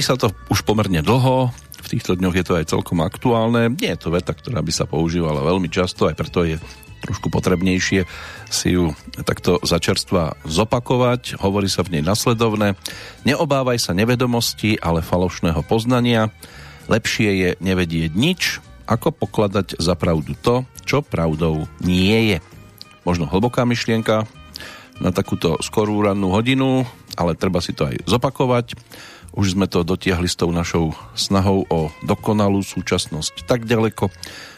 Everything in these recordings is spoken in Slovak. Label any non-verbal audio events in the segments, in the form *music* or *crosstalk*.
Sa to už pomerne dlho, v týchto dňoch je to aj celkom aktuálne. Nie je to veta, ktorá by sa používala veľmi často, aj preto je trošku potrebnejšie si ju takto začerstva zopakovať. Hovorí sa v nej nasledovné. Neobávaj sa nevedomosti, ale falošného poznania. Lepšie je nevedieť nič, ako pokladať za pravdu to, čo pravdou nie je. Možno hlboká myšlienka na takúto skorú rannú hodinu, ale treba si to aj zopakovať. Už sme to dotiahli s tou našou snahou o dokonalú súčasnosť tak ďaleko,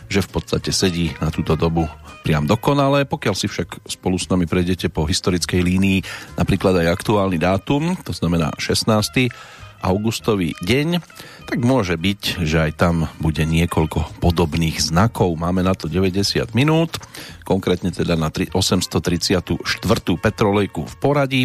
že v podstate sedí na túto dobu priam dokonale. Pokiaľ si však spolu s nami prejdete po historickej línii napríklad aj aktuálny dátum, to znamená 16. augustový deň, tak môže byť, že aj tam bude niekoľko podobných znakov. Máme na to 90 minút, konkrétne teda na 834. Petrolejku v poradí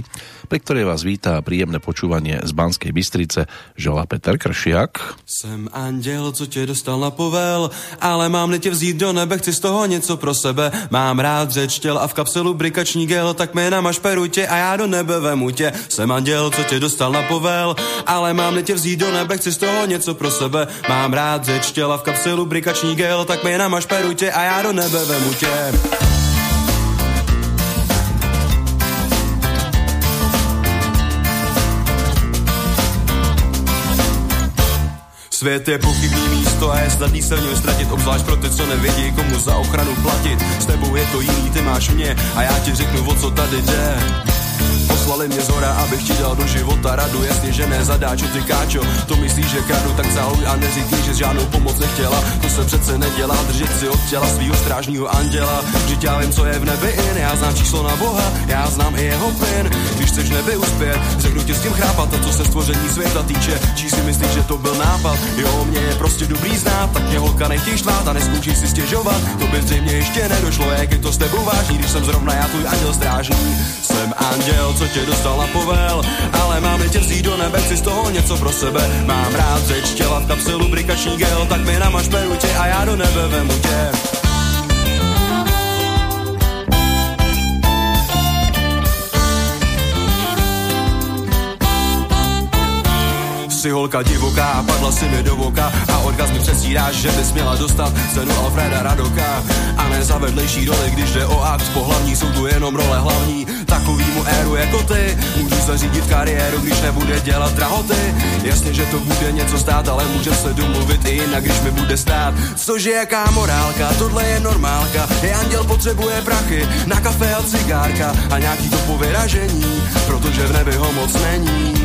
pri ktorej vás vítá príjemné počúvanie z Banskej Bystrice žela Peter Kršiak. Jsem anděl, co tě dostal na povel, ale mám tě vzít do nebe, chci z toho něco pro sebe. Mám rád řeč těl a v kapselu brikační gel, tak jména máš perutě a já do nebe vemu tě. Jsem anděl, co tě dostal na povel, ale mám tě vzít do nebe, chci z toho něco pro sebe. Mám rád řeč těl a v kapselu brikační gel, tak jména máš perutě a já do nebe vemu tě. Svět je pochybný místo a je snadný se v něm ztratit, obzvlášť pro ty, co nevědí, komu za ochranu platit. S tebou je to jiný, ty máš mě a já ti řeknu, o co tady jde. Poslali mě z hora, abych ti dal do života radu. Jasně, že ne zadáčo, ty káčo. To myslíš, že kradu, tak záluj a neříkej, že žádnou pomoc nechtěla. To se přece nedělá, držet si od těla svýho strážního anděla. Vždyť já vím, co je v nebi in. Já znám číslo na Boha, já znám i jeho pin. Když chceš neby uspět, řeknu ti s tím chrápat. A co se stvoření světa týče, čí si myslíš, že to byl nápad? Jo, mě je prostě dobrý znát, tak mě holka nechtěj štvát A neskoušej si stěžovat, to by zřejmě ještě nedošlo Jak je to s tebou vážný, když jsem zrovna já tvůj anděl strážný Jsem anděl, co tě dostal na povel Ale máme tě vzít do nebe, chci z toho něco pro sebe. Mám rád řeč těla v kapselu brikační gel Tak mi namaž tě a já do nebe vemu tě si holka divoká, padla si mi do voka a odkaz mi přesíráš, že bys měla dostat cenu Alfreda Radoka. A ne za vedlejší roli, když jde o akt pohlavní, jsou tu jenom role hlavní. Takovýmu éru jako ty Můžu zařídit kariéru, když nebude dělat drahoty. Jasně, že to bude něco stát, ale můžem se domluvit i jinak, když mi bude stát. Cože jaká morálka, tohle je normálka. Je anděl potřebuje prachy na kafe a cigárka A nějaký to povyražení, protože v nebi ho moc není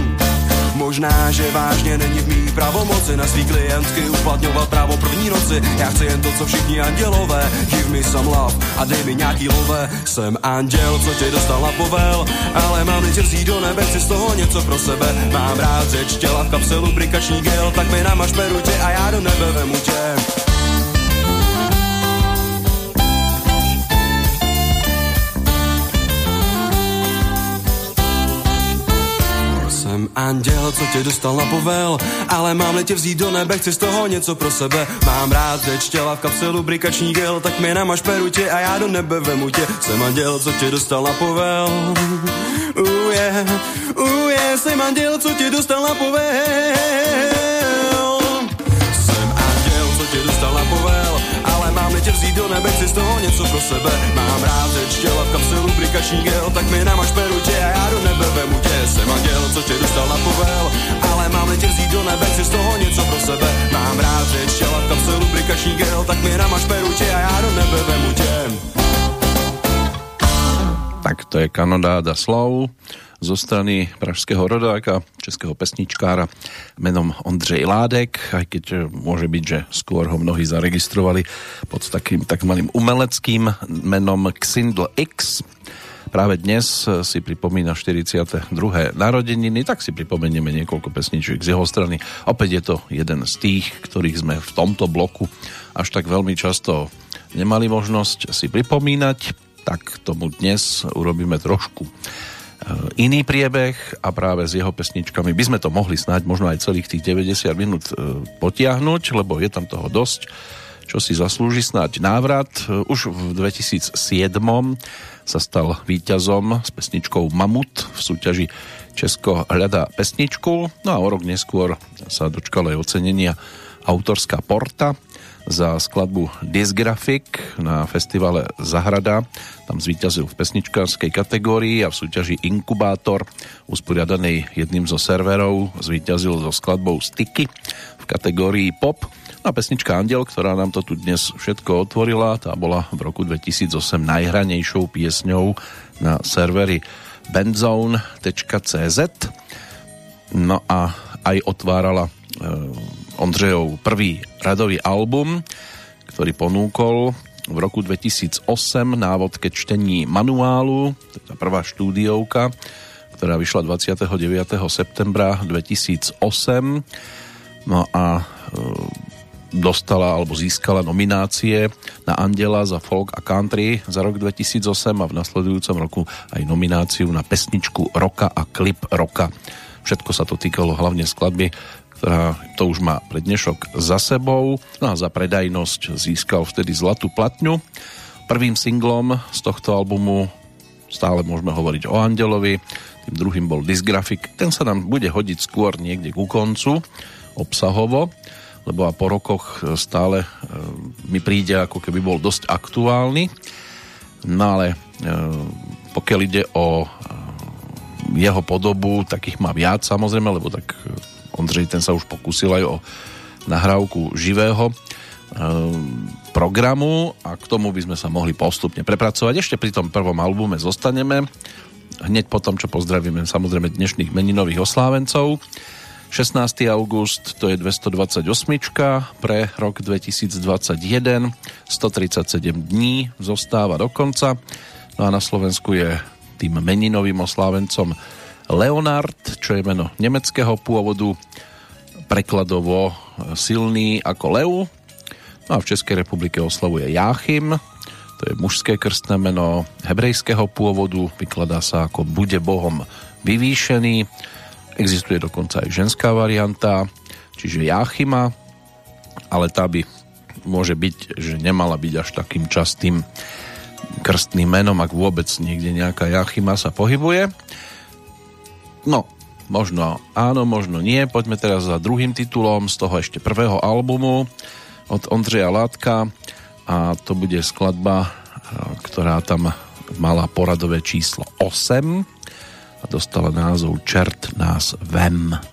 Možná, že vážně není v mý pravomoci na svý klientky uplatňovat právo první noci. Já chci jen to, co všichni andělové. Give me some love a dej mi nějaký love. Jsem anděl, co tě dostal povel, ale mám tě vzít do nebe, chci z toho něco pro sebe. Mám rád řeč těla v kapselu brikační gel, tak mi namaž peru tě a já do nebe vemu tě. Anděl, co tě dostal na povel, ale mám tě vzít do nebe, chci z toho něco pro sebe. Mám rád řeč těla v kapselu brikační gel, tak mi namaž perutě a já do nebe vemu tě. Jsem anděl, co tě dostal na povel. Uh, yeah, jsem anděl, co tě dostal na povel. Mám tě vzít do nebe, chci z toho něco pro sebe. Mám rád řeč těla v kapselu brikační gel, tak mi namaž perutě a já do nebe vemu tě. Jsem anděl, co tě dostal na povel, ale mám tě vzít do nebe, chci z toho něco pro sebe. Mám rád řeč těla v kapselu brikační gel, tak mi namaž perutě a já do nebe vemu tě. Tak to je kanodáda slov zo strany pražského rodáka, českého pesničkára menom Ondřej Ládek, aj keď môže byť, že skôr ho mnohí zaregistrovali pod takým takzvaným umeleckým menom Xindl X. Práve dnes si pripomína 42. narodeniny, tak si pripomenieme niekoľko pesničiek z jeho strany. Opäť je to jeden z tých, ktorých sme v tomto bloku až tak veľmi často nemali možnosť si pripomínať, tak tomu dnes urobíme trošku Eh, iný priebeh a práve s jeho pesničkami by sme to mohli snáď možno aj celých tých 90 minút eh, potiahnuť, lebo je tam toho dosť, čo si zaslúži snáď návrat. Eh, už v 2007 sa stal víťazom s pesničkou Mamut v súťaži Česko hľadá pesničku, no a o rok neskôr sa dočkala aj ocenenia autorská porta za skladbu Disgraphic na festivale Zahrada. Tam zvíťazil v pesničkárskej kategórii a v súťaži Inkubátor, usporiadanej jedným zo serverov, zvíťazil so skladbou Sticky v kategórii Pop. A pesnička Andel, ktorá nám to tu dnes všetko otvorila, tá bola v roku 2008 najhranejšou piesňou na serveri bendzone.cz no a aj otvárala e, Ondřejov prvý radový album, ktorý ponúkol v roku 2008 návod ke čtení manuálu, tá prvá štúdiovka, ktorá vyšla 29. septembra 2008. No a e, dostala alebo získala nominácie na Andela za folk a country za rok 2008 a v nasledujúcom roku aj nomináciu na pesničku roka a klip roka. Všetko sa to týkalo hlavne skladby to už má pre za sebou. No a za predajnosť získal vtedy zlatú platňu. Prvým singlom z tohto albumu stále môžeme hovoriť o Andelovi, tým druhým bol Disgraphic. Ten sa nám bude hodiť skôr niekde ku koncu, obsahovo, lebo a po rokoch stále e, mi príde, ako keby bol dosť aktuálny. No ale e, pokiaľ ide o e, jeho podobu, takých má viac samozrejme, lebo tak Ondřej ten sa už pokúsil aj o nahrávku živého e, programu a k tomu by sme sa mohli postupne prepracovať. Ešte pri tom prvom albume zostaneme, hneď po tom, čo pozdravíme samozrejme dnešných meninových oslávencov. 16. august to je 228 pre rok 2021, 137 dní zostáva do konca. No a na Slovensku je tým meninovým oslávencom Leonard, čo je meno nemeckého pôvodu, prekladovo silný ako Leu. No a v Českej republike oslavuje Jáchym, to je mužské krstné meno hebrejského pôvodu, vykladá sa ako bude Bohom vyvýšený. Existuje dokonca aj ženská varianta, čiže Jáchyma, ale tá by môže byť, že nemala byť až takým častým krstným menom, ak vôbec niekde nejaká Jachima sa pohybuje. No, možno áno, možno nie. Poďme teraz za druhým titulom z toho ešte prvého albumu od Ondřeja Látka a to bude skladba, ktorá tam mala poradové číslo 8 a dostala názov Čert nás vem.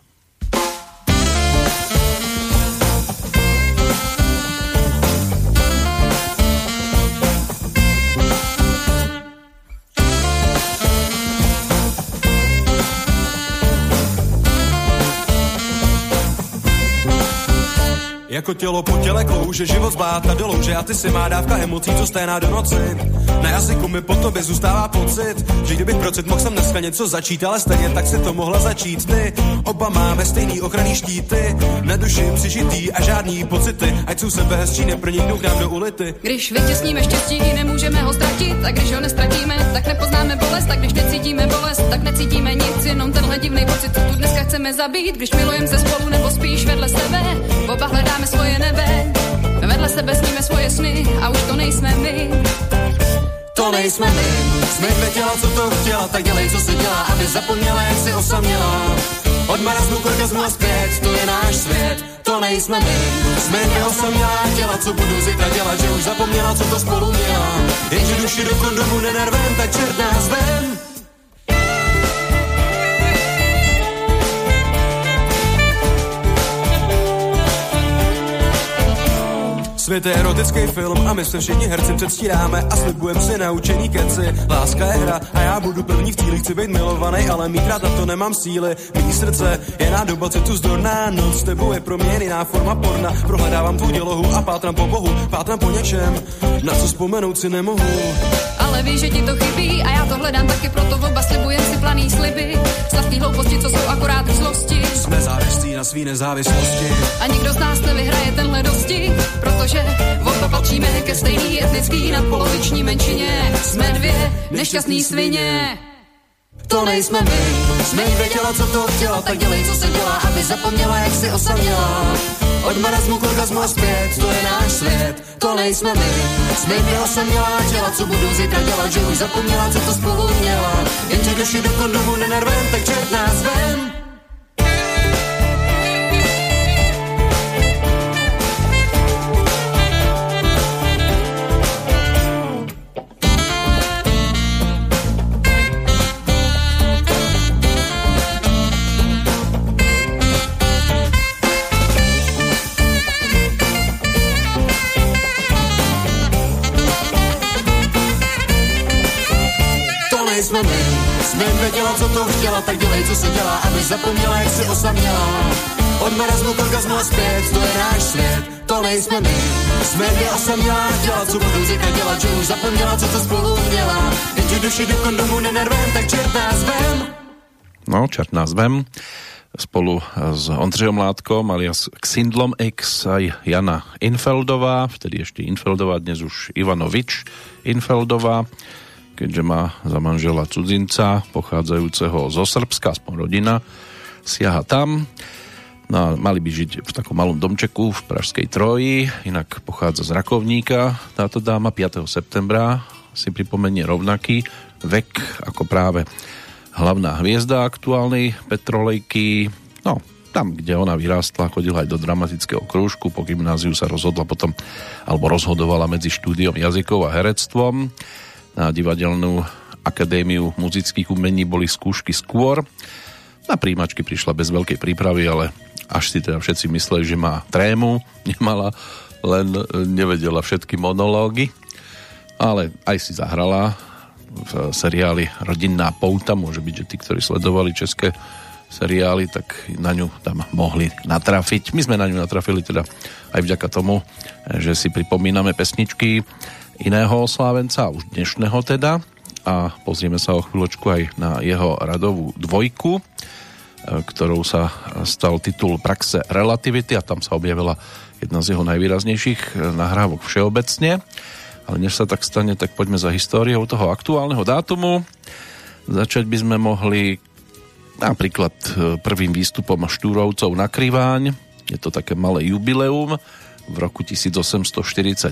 Jako tělo po těle klouže, život zbláta do louže a ty si má dávka emocí, co sténá do noci. Na jazyku mi po tobě zůstává pocit, že kdybych procit mohl jsem dneska něco začít, ale stejně tak si to mohla začít ty. Oba máme stejný ochranný štíty, na duši přižitý a žádný pocity, ať jsou sebe hezčí, neproniknou k nám do ulity. Když vytěsníme štěstí, nemůžeme ho ztratit, a když ho nestratíme, tak nepoznáme bolest, a když necítíme bolest, tak necítíme nic, jenom tenhle divný pocit, co tu dneska chceme zabít, když milujeme se spolu nebo spíš vedle sebe, oba hledáme svoje nebe, vedle sebe sníme svoje sny a už to nejsme my. To nejsme my, jsme věděla, co to chtěla, tak dělej, co si dělá, aby zapomněla, jak si osaměla. Od marazmu k orgazmu zpět, to je náš svět, to nejsme my. Jsme dvě osamělá těla, co budu zítra dělat, že už zapomněla, co to spolu měla. Jenže duši do kondomu nenervem, tak čert nás ven. Svět je erotický film a my se všichni herci předstíráme a slibujeme si naučení keci. Láska je hra a já budu první v cíli, chci být milovaný, ale mít rád na to nemám síly. Mý srdce je na doba tu zdorná, noc s tebou je pro mě jiná forma porna. Prohledávám tvou dělohu a pátram po bohu, pátram po něčem, na co vzpomenout si nemohu. Ale víš, že ti to chybí a já to hledám taky, proto oba slibujem si planý sliby. Sladký hlouposti, co jsou akorát v zlosti. Jsme závislí na svý nezávislosti. A nikdo z nás nevyhraje tenhle dosti, protože že oba patříme ke stejný etnický nadpoloviční menšině. Jsme dvě nešťastný svině. To nejsme my, jsme jí věděla, co to chtěla, tak dělej, co se dělá, aby zapomněla, jak si osaměla. Od marazmu k orgazmu a zpět, to je náš svět, to nejsme my. Jsme dvě osamělá těla, co budu zítra dělat, že už zapomněla, co to spolu měla. Jenže došli do kondomu nenervem, tak čert nás vem. Jsme my. Jsme věděla, co to chtěla, tak dělej, co se dělá, aby zapomněla, jak si osaměla. Od marazmu k orgazmu a zpět, to je náš svět, to nejsme my. Jsme dvě osamělá, chtěla, co budu zítra dělat, že už zapomněla, co to spolu měla. Jenže duši do kondomu nenervem, tak čert nás vem. No, čert nás vem spolu s Ondřejom Látkom alias Xindlom X aj Jana Infeldová, vtedy ešte Infeldová, dnes už Ivanovič Infeldová keďže má za manžela cudzinca pochádzajúceho zo Srbska, aspoň rodina, siaha tam. No mali by žiť v takom malom domčeku v Pražskej Troji, inak pochádza z Rakovníka. Táto dáma 5. septembra si pripomenie rovnaký vek ako práve hlavná hviezda aktuálnej Petrolejky. No, tam, kde ona vyrástla, chodila aj do dramatického krúžku, po gymnáziu sa rozhodla potom, alebo rozhodovala medzi štúdiom jazykov a herectvom na divadelnú akadémiu muzických umení boli skúšky skôr. Na príjimačky prišla bez veľkej prípravy, ale až si teda všetci mysleli, že má trému, *laughs* nemala, len nevedela všetky monológy. Ale aj si zahrala v seriáli Rodinná pouta, môže byť, že tí, ktorí sledovali české seriály, tak na ňu tam mohli natrafiť. My sme na ňu natrafili teda aj vďaka tomu, že si pripomíname pesničky iného oslávenca, už dnešného teda. A pozrieme sa o chvíľočku aj na jeho radovú dvojku, e, ktorou sa stal titul Praxe relativity a tam sa objavila jedna z jeho najvýraznejších e, nahrávok všeobecne. Ale než sa tak stane, tak poďme za históriou toho aktuálneho dátumu. Začať by sme mohli napríklad e, prvým výstupom Štúrovcov na Kriváň. Je to také malé jubileum, v roku 1841.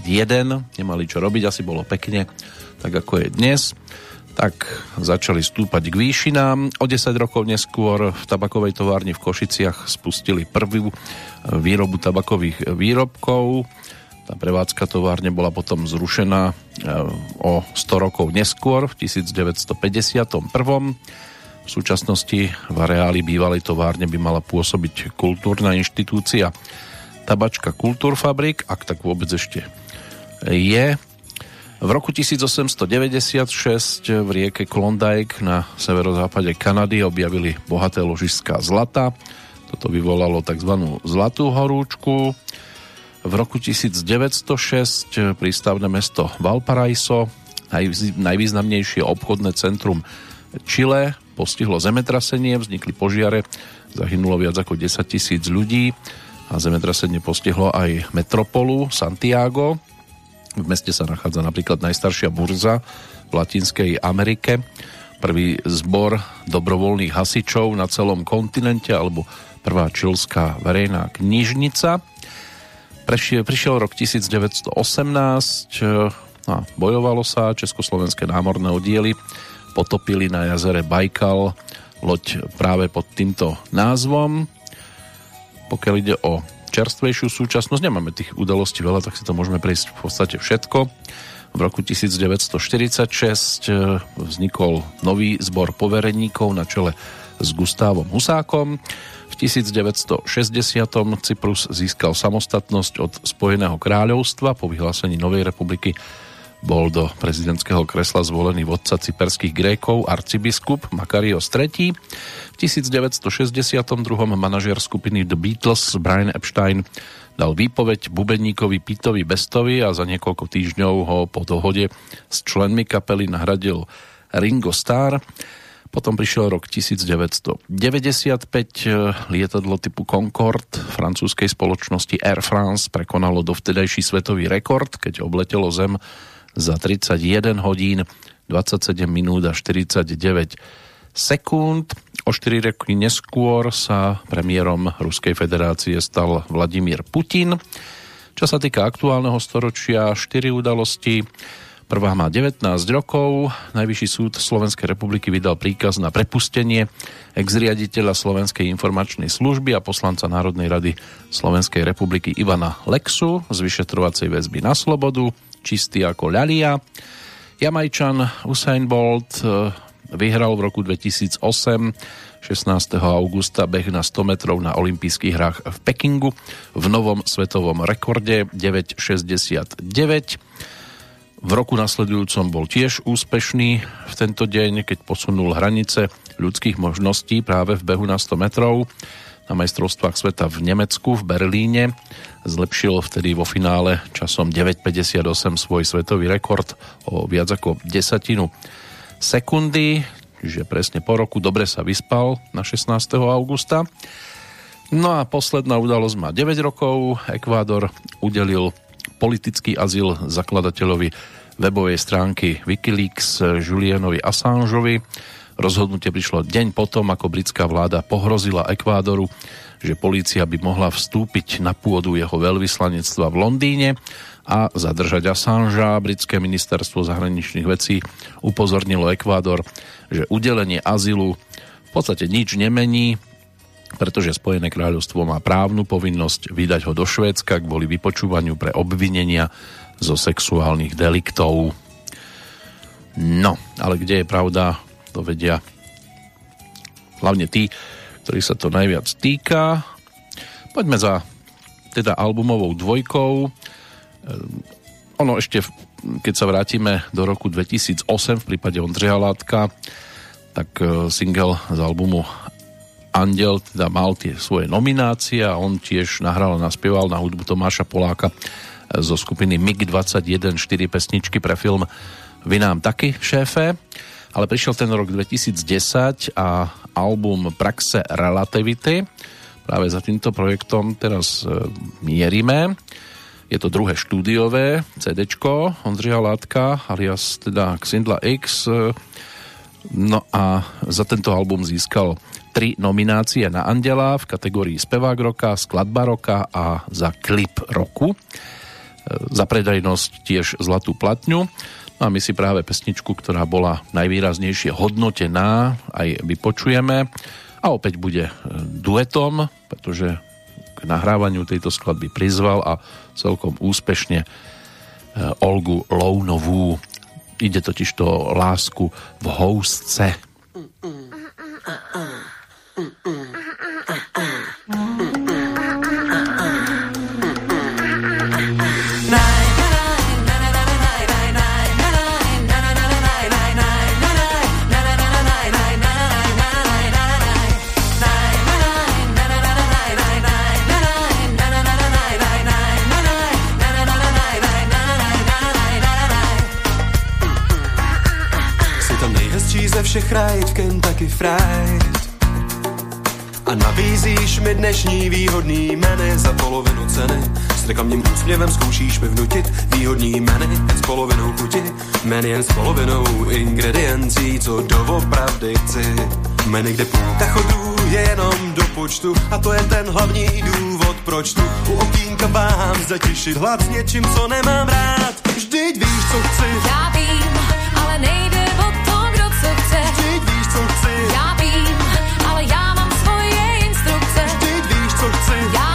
Nemali čo robiť, asi bolo pekne, tak ako je dnes. Tak začali stúpať k výšinám. O 10 rokov neskôr v tabakovej továrni v Košiciach spustili prvú výrobu tabakových výrobkov. Tá prevádzka továrne bola potom zrušená e, o 100 rokov neskôr, v 1951. V súčasnosti v areáli bývalej továrne by mala pôsobiť kultúrna inštitúcia tabačka Kultúrfabrik, ak tak vôbec ešte je. V roku 1896 v rieke Klondike na severozápade Kanady objavili bohaté ložiska zlata. Toto vyvolalo tzv. zlatú horúčku. V roku 1906 prístavné mesto Valparaiso, najvýznamnejšie obchodné centrum Chile, postihlo zemetrasenie, vznikli požiare, zahynulo viac ako 10 tisíc ľudí a zemetrasenie postihlo aj metropolu Santiago. V meste sa nachádza napríklad najstaršia burza v Latinskej Amerike, prvý zbor dobrovoľných hasičov na celom kontinente alebo prvá čilská verejná knižnica. Prešiel, prišiel rok 1918 a bojovalo sa, československé námorné oddiely potopili na jazere Bajkal loď práve pod týmto názvom pokiaľ ide o čerstvejšiu súčasnosť, nemáme tých udalostí veľa, tak si to môžeme prejsť v podstate všetko. V roku 1946 e, vznikol nový zbor povereníkov na čele s Gustávom Husákom. V 1960 Cyprus získal samostatnosť od Spojeného kráľovstva po vyhlásení Novej republiky bol do prezidentského kresla zvolený vodca cyperských Grékov, arcibiskup Makarios III. V 1962. manažer skupiny The Beatles Brian Epstein dal výpoveď bubeníkovi Pitovi Bestovi a za niekoľko týždňov ho po dohode s členmi kapely nahradil Ringo Starr. Potom prišiel rok 1995, lietadlo typu Concorde francúzskej spoločnosti Air France prekonalo dovtedajší svetový rekord, keď obletelo Zem za 31 hodín, 27 minút a 49 sekúnd. O 4 roky neskôr sa premiérom Ruskej federácie stal Vladimír Putin. Čo sa týka aktuálneho storočia, 4 udalosti. Prvá má 19 rokov. Najvyšší súd Slovenskej republiky vydal príkaz na prepustenie ex-riaditeľa Slovenskej informačnej služby a poslanca Národnej rady Slovenskej republiky Ivana Lexu z vyšetrovacej väzby na slobodu, čistý ako ľalia. Jamajčan Usain Bolt eh, vyhral v roku 2008 16. augusta beh na 100 metrov na olympijských hrách v Pekingu v novom svetovom rekorde 9,69 v roku nasledujúcom bol tiež úspešný v tento deň, keď posunul hranice ľudských možností práve v behu na 100 metrov na majstrovstvách sveta v Nemecku, v Berlíne. Zlepšil vtedy vo finále časom 9,58 svoj svetový rekord o viac ako desatinu sekundy, čiže presne po roku dobre sa vyspal na 16. augusta. No a posledná udalosť má 9 rokov. Ekvádor udelil politický azyl zakladateľovi webovej stránky Wikileaks Julianovi Assangeovi. Rozhodnutie prišlo deň potom, ako britská vláda pohrozila Ekvádoru, že polícia by mohla vstúpiť na pôdu jeho veľvyslanectva v Londýne a zadržať Assangea. Britské ministerstvo zahraničných vecí upozornilo Ekvádor, že udelenie azylu v podstate nič nemení, pretože Spojené kráľovstvo má právnu povinnosť vydať ho do Švédska kvôli vypočúvaniu pre obvinenia zo sexuálnych deliktov. No, ale kde je pravda, to vedia hlavne tí, ktorí sa to najviac týka. Poďme za teda albumovou dvojkou. Ehm, ono ešte, keď sa vrátime do roku 2008 v prípade Ondřeja Látka, tak e, single z albumu Andel teda mal tie svoje nominácie a on tiež nahral a naspieval na hudbu Tomáša Poláka zo skupiny MiG-21 4 pesničky pre film Vy nám taky, šéfe. Ale prišiel ten rok 2010 a album Praxe relativity. Práve za týmto projektom teraz e, mierime. Je to druhé štúdiové CD Ondřeja Látka alias teda Xindla X. E, no a za tento album získal tri nominácie na Andela v kategórii Spevák roka, Skladba roka a za klip roku. E, za predajnosť tiež zlatú platňu. No a my si práve pesničku, ktorá bola najvýraznejšie hodnotená, aj vypočujeme. A opäť bude e, duetom, pretože k nahrávaniu tejto skladby prizval a celkom úspešne e, Olgu Lounovú. Ide totiž to lásku v housce. ze všech rajd v Kentucky Fried a nabízíš mi dnešní výhodný meny za polovinu ceny. S reklamním úsměvem zkoušíš mi vnutit výhodný meny s polovinou chuti. Meny jen s polovinou ingrediencí, co doopravdy chci. Meny, kde půlka chodů je jenom do počtu a to je ten hlavní důvod, proč tu u okýnka vám zatěšit hlad s něčím, co nemám rád. Vždyť víš, co chci. Já vím, co chci. Já vím, ale já mám svoje instrukce. Vždyť víš, co chci. Já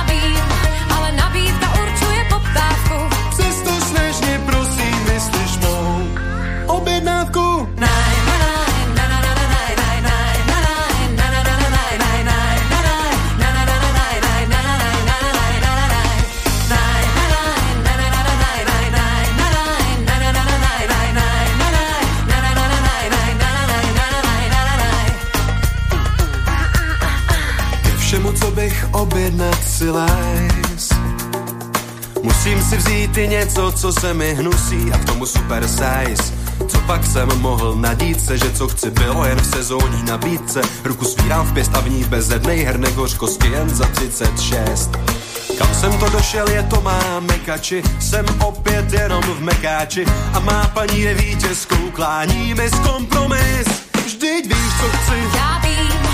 bych objednat si lajs. Musím si vzít i něco, co se mi hnusí a k tomu super size. Co pak jsem mohl nadít se, že co chci bylo jen v sezónní nabídce. Ruku svírám v pěst a v ní bezednej hernek hořkosti jen za 36. Kam jsem to došel, je to má mekači, jsem opět jenom v mekáči a má paní je vítězkou, klání mi z kompromis. Vždyť víš, co chci. Já vím,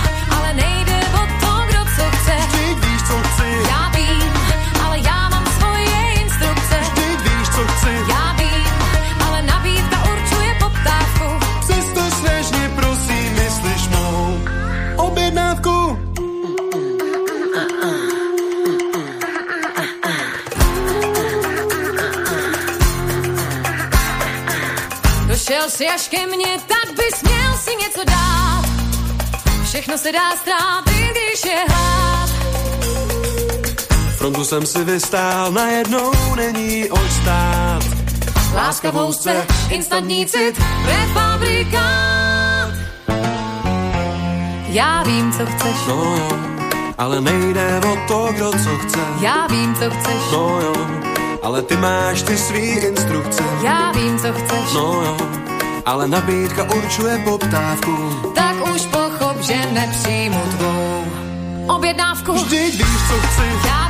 Došel si až ke mně, tak bys měl si něco dát. Všechno se dá ztrátit, když je hlad. Frontu jsem si vystál, najednou není oč stát. Láska v housce, instantní cit, prefabrikát. Já vím, co chceš, No jo, ale nejde o to, kdo co chce. já vím, co chceš, No jo, ale ty máš ty svý instrukce. já vím, co chceš. No jo, ale nabídka určuje poptávku. Tak už pochop, že nepřijmu tvou objednávku. Vždyť víš, co chci. Já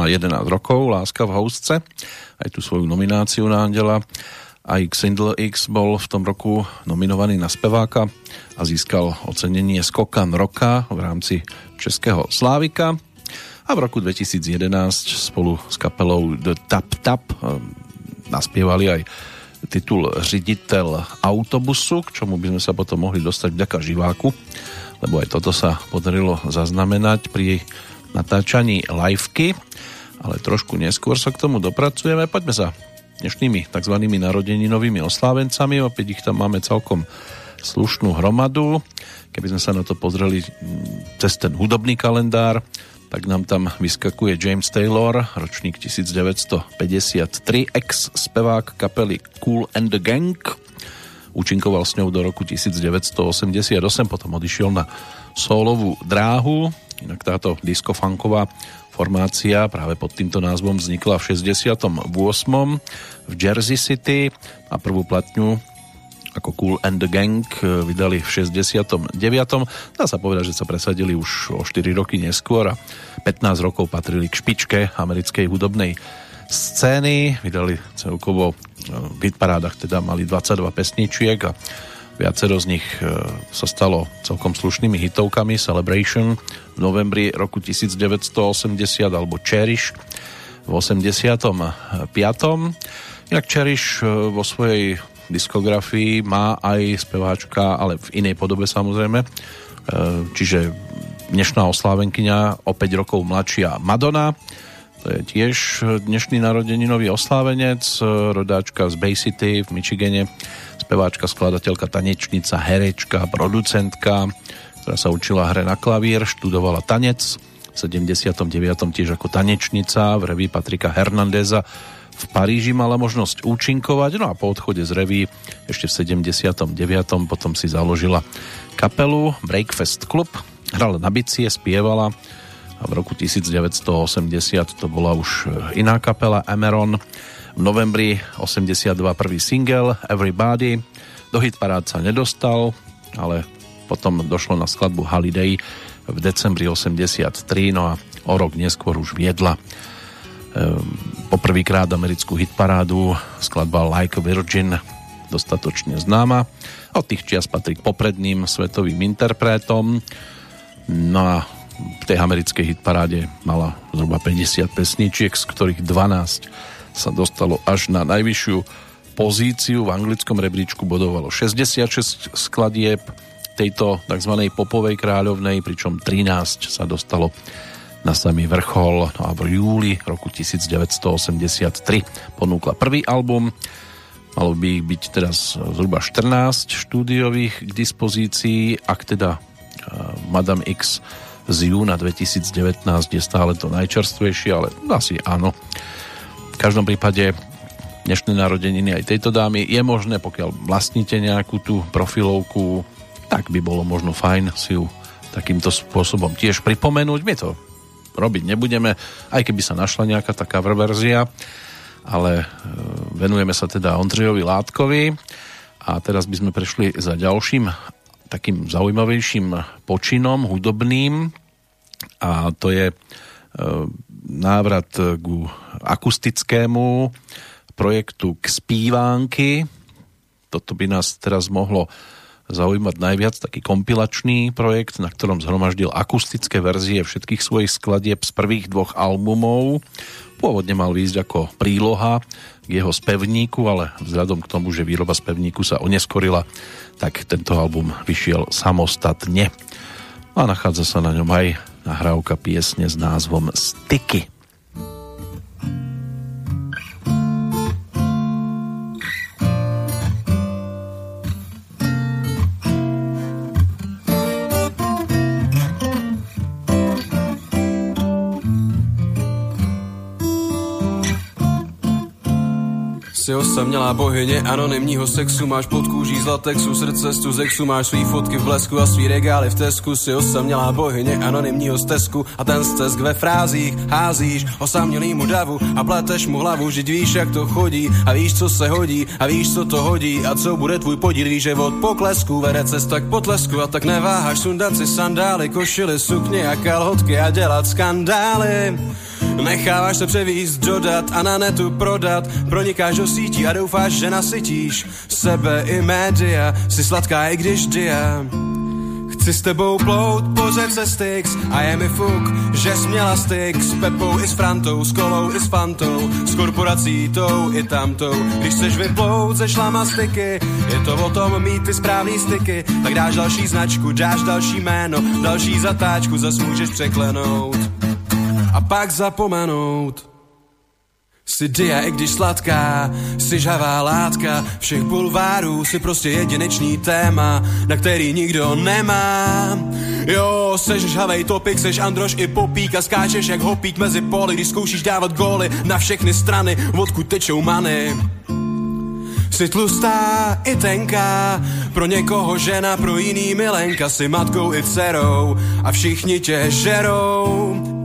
má 11 rokov, Láska v housce, aj tú svoju nomináciu na Andela. Aj Xindl X bol v tom roku nominovaný na speváka a získal ocenenie Skokan roka v rámci Českého Slávika. A v roku 2011 spolu s kapelou The Tap Tap eh, naspievali aj titul Řiditel autobusu, k čomu by sme sa potom mohli dostať vďaka živáku, lebo aj toto sa podarilo zaznamenať pri natáčaní liveky, ale trošku neskôr sa k tomu dopracujeme. Poďme sa dnešnými tzv. narodeninovými oslávencami, opäť ich tam máme celkom slušnú hromadu. Keby sme sa na to pozreli cez ten hudobný kalendár, tak nám tam vyskakuje James Taylor, ročník 1953, ex-spevák kapely Cool and the Gang. Účinkoval s ňou do roku 1988, potom odišiel na solovú dráhu. Inak táto diskofanková formácia práve pod týmto názvom vznikla v 68. v Jersey City a prvú platňu ako Cool and the Gang vydali v 69. Dá sa povedať, že sa presadili už o 4 roky neskôr a 15 rokov patrili k špičke americkej hudobnej scény. Vydali celkovo v hitparádach teda mali 22 pesničiek a viacero z nich sa stalo celkom slušnými hitovkami Celebration v novembri roku 1980 alebo Cherish v 85. Inak Cherish vo svojej diskografii má aj speváčka, ale v inej podobe samozrejme. Čiže dnešná oslávenkyňa o 5 rokov mladšia Madonna. To je tiež dnešný narodeninový oslávenec, rodáčka z Bay City v Michigane, speváčka, skladateľka, tanečnica, herečka, producentka, ktorá sa učila hre na klavír, študovala tanec v 79. tiež ako tanečnica v reví Patrika Hernandeza v Paríži mala možnosť účinkovať, no a po odchode z reví ešte v 79. potom si založila kapelu Breakfast Club, hrala na bicie, spievala a v roku 1980 to bola už iná kapela Emeron. V novembri 82 prvý single Everybody. Do hitparád sa nedostal, ale potom došlo na skladbu Holiday v decembri 83, no a o rok neskôr už viedla poprvýkrát americkú hitparádu skladba Like a Virgin dostatočne známa. Od tých čias patrí k popredným svetovým interpretom. No a v tej americkej hitparáde mala zhruba 50 pesničiek, z ktorých 12 sa dostalo až na najvyššiu pozíciu. V anglickom rebríčku bodovalo 66 skladieb tejto tzv. popovej kráľovnej, pričom 13 sa dostalo na samý vrchol no a v júli roku 1983 ponúkla prvý album malo by ich byť teraz zhruba 14 štúdiových k dispozícii ak teda Madame X z júna 2019 je stále to najčerstvejšie ale asi áno každom prípade dnešné narodeniny aj tejto dámy. Je možné, pokiaľ vlastníte nejakú tú profilovku, tak by bolo možno fajn si ju takýmto spôsobom tiež pripomenúť. My to robiť nebudeme, aj keby sa našla nejaká taká verzia, ale e, venujeme sa teda Ondřejovi Látkovi a teraz by sme prešli za ďalším takým zaujímavejším počinom hudobným a to je e, návrat k akustickému projektu k spívánky. Toto by nás teraz mohlo zaujímať najviac taký kompilačný projekt, na ktorom zhromaždil akustické verzie všetkých svojich skladieb z prvých dvoch albumov. Pôvodne mal výjsť ako príloha k jeho spevníku, ale vzhľadom k tomu, že výroba spevníku sa oneskorila, tak tento album vyšiel samostatne. A nachádza sa na ňom aj nahrávka piesne s názvom Styky. Jsi osamělá bohyně anonymního sexu, máš pod kůží z latexu, srdce z zexu, máš svý fotky v blesku a svý regály v tesku, si osamělá bohyně anonymního stezku a ten stesk ve frázích házíš. Osamělýmu davu a pleteš mu hlavu, že víš, jak to chodí a víš, co se hodí a víš, co to hodí a co bude tvůj podíl, víš, že od poklesku vede cesta k potlesku a tak neváháš sundat si sandály, košily, sukně a kalhotky a dělat skandály. Necháváš se převíst, dodat a na netu prodat. Pronikáš do sítí a doufáš, že nasytíš Sebe i média, si sladká i když dia Chci s tebou plout po řece Styx a je mi fuk, že jsi měla styk s Pepou i s Frantou, s Kolou i s Fantou, s korporací tou i tamtou. Když chceš vyplout ze šlamastiky, je to o tom mít ty správný styky, tak dáš další značku, dáš další jméno, další zatáčku, zas můžeš překlenout a pak zapomenout. Jsi dia, i když sladká, jsi žavá látka všech bulvárů, jsi prostě jedinečný téma, na který nikdo nemá. Jo, seš žhavej topik, seš Androš i popík a skáčeš jak hopík mezi poli, když zkoušíš dávat góly na všechny strany, odkud tečou many. Jsi tlustá i tenká, pro někoho žena, pro jiný milenka, si matkou i dcerou a všichni tě žerou.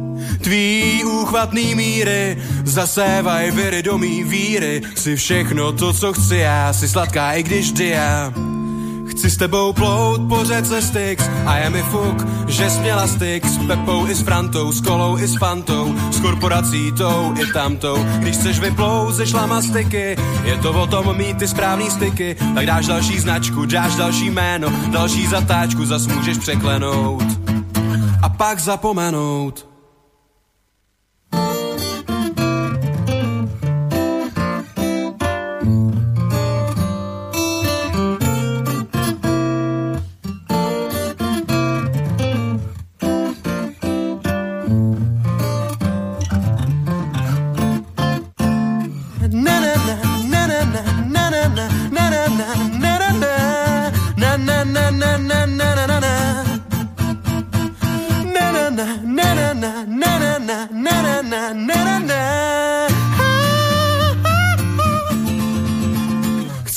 Tvý úchvatný míry zasévaj viry do mý víry. Si všechno to, co chci já, si sladká, i když dia. Chci s tebou plout po řece Styx a je mi fuk, že jsi měla styk s Pepou i s Frantou, s Kolou i s Fantou, s korporací tou i tamtou. Když chceš vyplout ze šlamastiky, je to o tom mít ty správný styky, tak dáš další značku, dáš další jméno, další zatáčku, zas můžeš překlenout a pak zapomenout.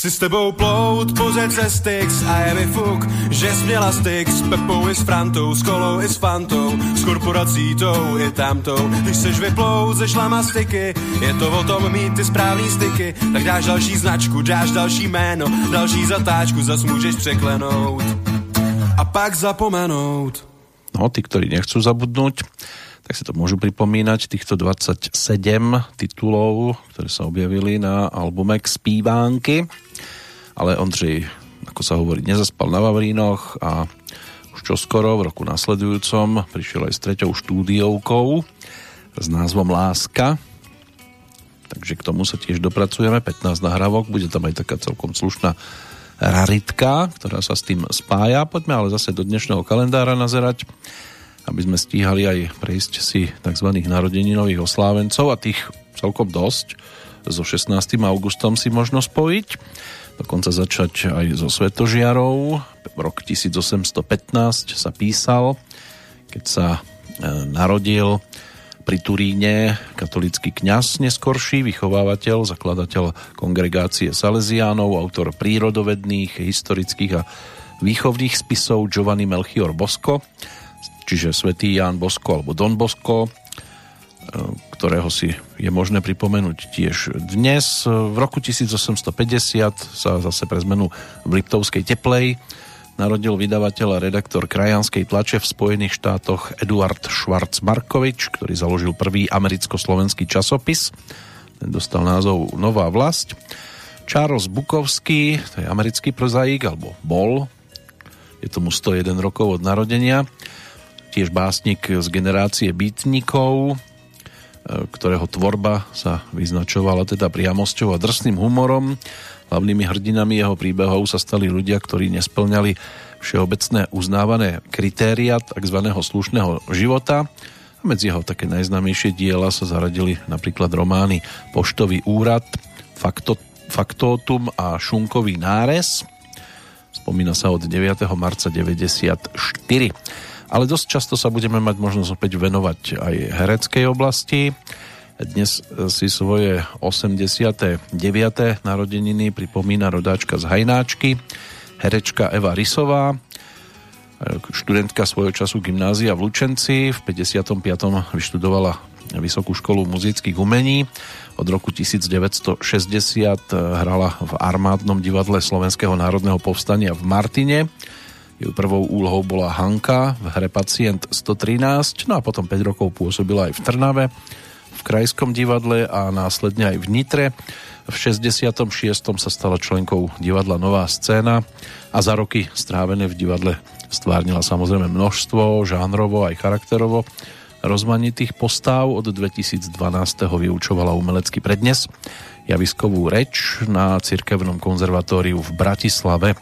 S tebou plout po řece Styx a je mi fuk, že jsi měla styk s Pepou i s Frantou, s Kolou i s Fantou, s korporací tou i tamtou. Když seš vyplout ze šlamastiky, je to o tom mít ty správný styky, tak dáš další značku, dáš další jméno, další zatáčku, zas můžeš překlenout a pak zapomenout. No, tí, ktorí nechcú zabudnúť, tak si to môžu pripomínať, týchto 27 titulov, ktoré sa objavili na albume k spívánky ale Ondřej, ako sa hovorí, nezaspal na Vavrínoch a už čoskoro v roku nasledujúcom prišiel aj s treťou štúdiovkou s názvom Láska. Takže k tomu sa tiež dopracujeme, 15 nahrávok, bude tam aj taká celkom slušná raritka, ktorá sa s tým spája. Poďme ale zase do dnešného kalendára nazerať, aby sme stíhali aj prejsť si tzv. narodeninových oslávencov a tých celkom dosť. So 16. augustom si možno spojiť dokonca začať aj so Svetožiarou. Rok 1815 sa písal, keď sa e, narodil pri Turíne katolický kňaz neskorší, vychovávateľ, zakladateľ kongregácie Salesiánov, autor prírodovedných, historických a výchovných spisov Giovanni Melchior Bosco, čiže svätý Ján Bosko alebo Don Bosco, e, ktorého si je možné pripomenúť tiež dnes. V roku 1850 sa zase pre zmenu v Liptovskej teplej narodil vydavateľ a redaktor krajanskej tlače v Spojených štátoch Eduard Schwarz Markovič, ktorý založil prvý americko-slovenský časopis. Ten dostal názov Nová vlast. Charles Bukovský, to je americký prozaik, alebo bol, je tomu 101 rokov od narodenia, tiež básnik z generácie bytnikov, e, ktorého tvorba sa vyznačovala teda priamosťou a drsným humorom Hlavnými hrdinami jeho príbehov sa stali ľudia, ktorí nesplňali všeobecné uznávané kritéria tzv. slušného života. A medzi jeho také najznámejšie diela sa zaradili napríklad romány Poštový úrad, Fakto, Faktotum a Šunkový nárez. Spomína sa od 9. marca 94. Ale dosť často sa budeme mať možnosť opäť venovať aj hereckej oblasti. Dnes si svoje 89. narodeniny pripomína rodáčka z Hajnáčky, herečka Eva Risová, študentka svojho času gymnázia v Lučenci. V 55. vyštudovala Vysokú školu muzických umení. Od roku 1960 hrala v armádnom divadle Slovenského národného povstania v Martine. Jej prvou úlohou bola Hanka v hre Pacient 113, no a potom 5 rokov pôsobila aj v Trnave v Krajskom divadle a následne aj v Nitre. V 66. sa stala členkou divadla Nová scéna a za roky strávené v divadle stvárnila samozrejme množstvo, žánrovo aj charakterovo rozmanitých postáv. Od 2012. vyučovala umelecký prednes, javiskovú reč na Cirkevnom konzervatóriu v Bratislave.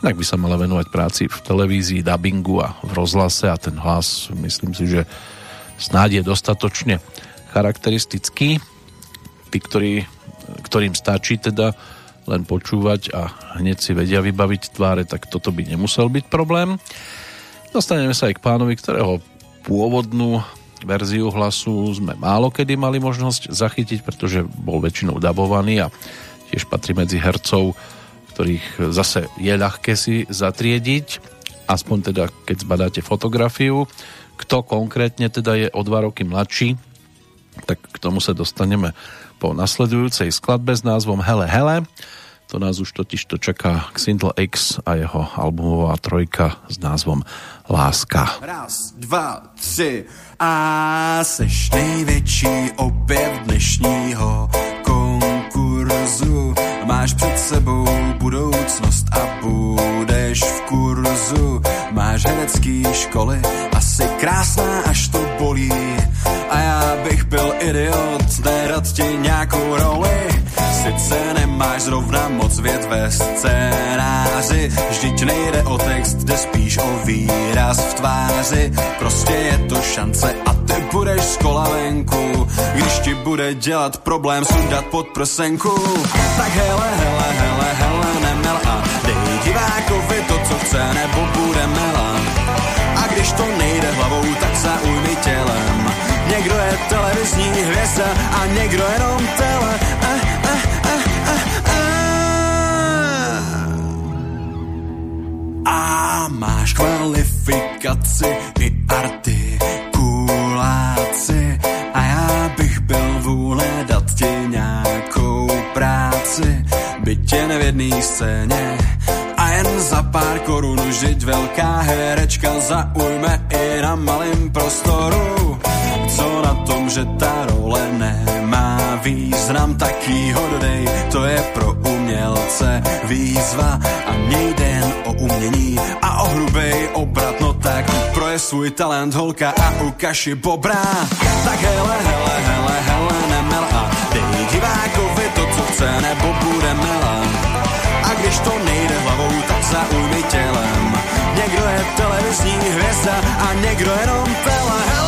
Tak by sa mala venovať práci v televízii, dubbingu a v rozhlase a ten hlas myslím si, že snáď je dostatočne charakteristický. Tí, ktorí, ktorým stačí teda len počúvať a hneď si vedia vybaviť tváre, tak toto by nemusel byť problém. Dostaneme sa aj k pánovi, ktorého pôvodnú verziu hlasu sme málo kedy mali možnosť zachytiť, pretože bol väčšinou dabovaný a tiež patrí medzi hercov, ktorých zase je ľahké si zatriediť, aspoň teda keď zbadáte fotografiu. Kto konkrétne teda je o dva roky mladší, tak k tomu sa dostaneme po nasledujúcej skladbe s názvom Hele Hele. To nás už totiž to čaká Xindl X a jeho albumová trojka s názvom Láska. Raz, dva, tři a seš největší objev dnešního konkurzu. Máš před sebou budoucnost a budeš v kurzu. Máš herecký školy, asi krásná, až to bolí a já bych byl idiot, nerad ti nějakou roli. Sice nemáš zrovna moc věd ve scénáři, vždyť nejde o text, jde spíš o výraz v tváři. Prostě je to šance a ty budeš z kola venku, když ti bude dělat problém sundat pod prsenku. Tak hele, hele, hele, hele, nemel a dej divákovi to, co chce, nebo bude mela. A když to nejde hlavou, tak zaujmi tělem Někdo je televizní hvězda a někdo jenom tele. A, a, a, a, a. a máš kvalifikaci i artikuláci a já bych byl vůle dat ti nějakou práci, byť jen v jedné scéně. A jen za pár korun žiť velká herečka zaujme i na malém prostoru. Co na tom, že ta role nemá význam, taký hodnej, to je pro umělce výzva. A mě jde jen o umění a o hrubej obrat, no tak proje svůj talent holka a ukaži bobra. Tak hele, hele, hele, hele, nemel a dej divákovi chce, nebo bude mela. A když to nejde hlavou, tak zaujmi tělem. Někdo je televizní hvězda a někdo jenom tele.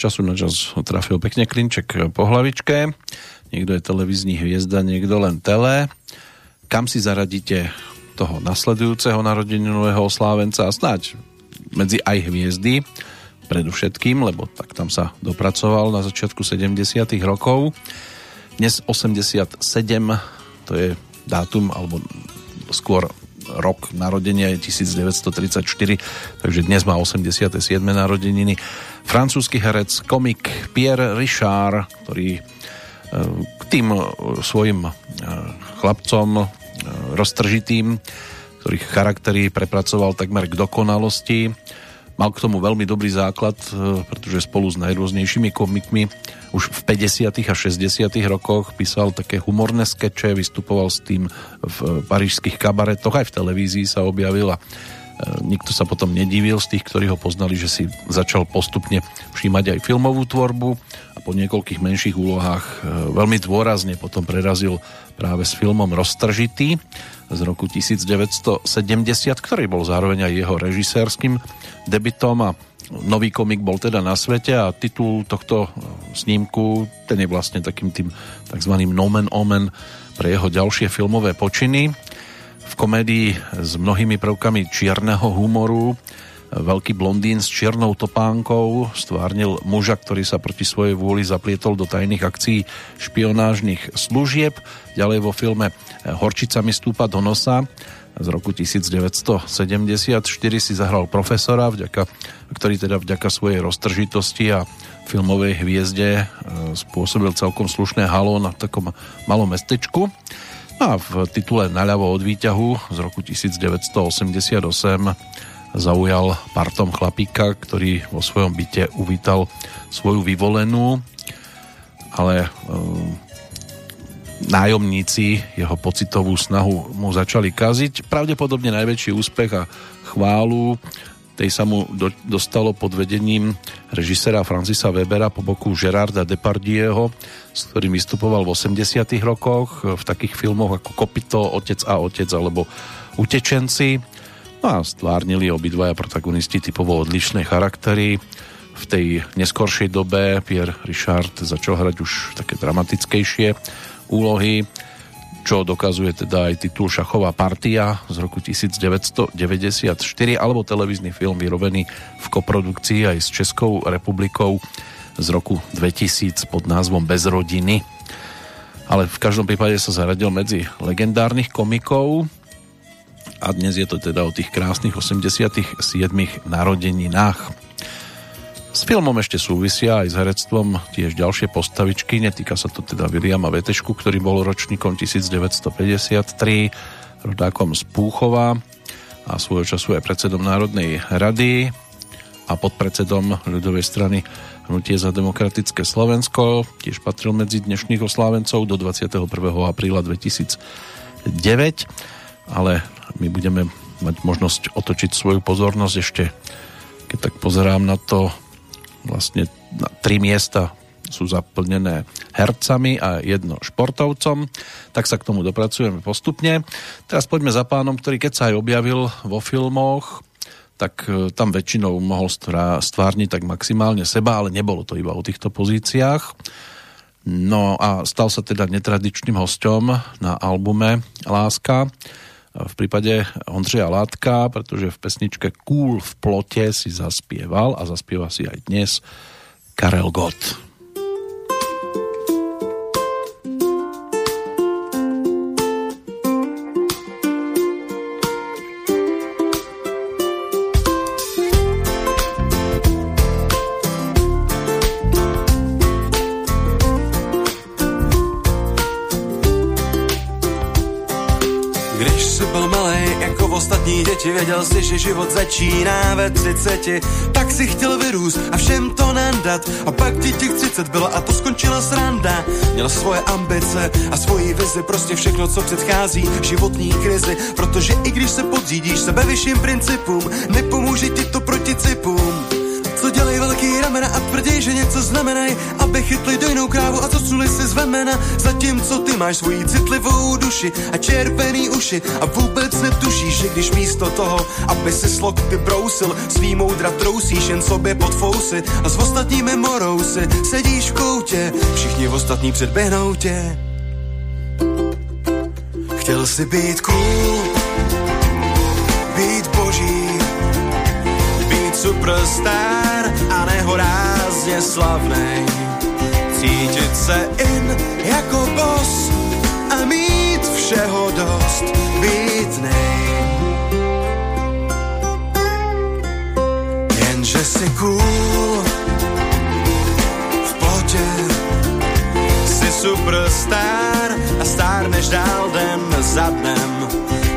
Času na čas trafil pekne klinček po hlavičke. Niekto je televízny hviezda, niekto len tele. Kam si zaradíte toho nasledujúceho narodeninového oslávenca a snáď medzi aj hviezdy predovšetkým, lebo tak tam sa dopracoval na začiatku 70 rokov. Dnes 87, to je dátum, alebo skôr rok narodenia je 1934, takže dnes má 87. narodeniny. Francúzsky herec, komik Pierre Richard, ktorý e, k tým e, svojim e, chlapcom roztržitým, ktorých charaktery prepracoval takmer k dokonalosti, Mal k tomu veľmi dobrý základ, pretože spolu s najrôznejšími komikmi už v 50. a 60. rokoch písal také humorné skeče, vystupoval s tým v parížských kabaretoch, aj v televízii sa objavil a nikto sa potom nedivil z tých, ktorí ho poznali, že si začal postupne všímať aj filmovú tvorbu a po niekoľkých menších úlohách veľmi dôrazne potom prerazil práve s filmom Roztržitý z roku 1970, ktorý bol zároveň aj jeho režisérským debitom a nový komik bol teda na svete a titul tohto snímku, ten je vlastne takým tým tzv. nomen omen pre jeho ďalšie filmové počiny. V komédii s mnohými prvkami čierneho humoru veľký blondín s čiernou topánkou stvárnil muža, ktorý sa proti svojej vôli zaplietol do tajných akcií špionážnych služieb. Ďalej vo filme Horčica mi stúpa do nosa z roku 1974 si zahral profesora, vďaka, ktorý teda vďaka svojej roztržitosti a filmovej hviezde e, spôsobil celkom slušné halo na takom malom mestečku. No a v titule Naľavo od výťahu z roku 1988 zaujal partom chlapíka, ktorý vo svojom byte uvítal svoju vyvolenú, ale e, nájomníci jeho pocitovú snahu mu začali kaziť. Pravdepodobne najväčší úspech a chválu tej sa mu do, dostalo pod vedením režisera Francisa Webera po boku Gerarda Depardieho, s ktorým vystupoval v 80 rokoch v takých filmoch ako Kopito, Otec a Otec alebo Utečenci. No a stvárnili obidvaja protagonisti typovo odlišné charaktery. V tej neskoršej dobe Pierre Richard začal hrať už také dramatickejšie úlohy, čo dokazuje teda aj titul Šachová partia z roku 1994 alebo televízny film vyrobený v koprodukcii aj s Českou republikou z roku 2000 pod názvom Bez rodiny. Ale v každom prípade sa zaradil medzi legendárnych komikov a dnes je to teda o tých krásnych 87 narodeninách. S filmom ešte súvisia aj s herectvom tiež ďalšie postavičky. Netýka sa to teda Williama Vetešku, ktorý bol ročníkom 1953, rodákom z Púchova a svojho času aj predsedom Národnej rady a podpredsedom ľudovej strany Hnutie za demokratické Slovensko. Tiež patril medzi dnešných oslávencov do 21. apríla 2009, ale my budeme mať možnosť otočiť svoju pozornosť ešte keď tak pozerám na to vlastne na tri miesta sú zaplnené hercami a jedno športovcom, tak sa k tomu dopracujeme postupne. Teraz poďme za pánom, ktorý keď sa aj objavil vo filmoch, tak e, tam väčšinou mohol stvárniť tak maximálne seba, ale nebolo to iba o týchto pozíciách. No a stal sa teda netradičným hostom na albume Láska v prípade Ondřeja Látka, pretože v pesničke Kúl v plote si zaspieval a zaspieva si aj dnes Karel Gott. Ostatní děti, věděl si, že život začíná ve třiceti, tak si chtěl vyrůst a všem to nandat. A pak ti těch třicet bylo a to skončila sranda. Měl svoje ambice a svoji vizi, prostě všechno, co předchází životní krizi. Protože i když se podřídíš sebe vyšším principům, nepomůže ti to proti cipům. Velký ramena a tvrdí, že něco znamenají, aby chytli dojnou krávu a coculi si z vemena. Zatímco ty máš svoji citlivou duši a červený uši a vůbec netušíš, že když místo toho, aby si slok ty brousil, svý moudra trousíš jen sobě pod fousy a s ostatními morousy sedíš v koutě, všichni ostatní předběhnou tě. Chtěl si být cool, být boží, být superstar a nehorázně slavnej. Cítit se in jako boss a mít všeho dost, být. Jenže si cool, v potě, si superstar a stárneš dál den za dnem.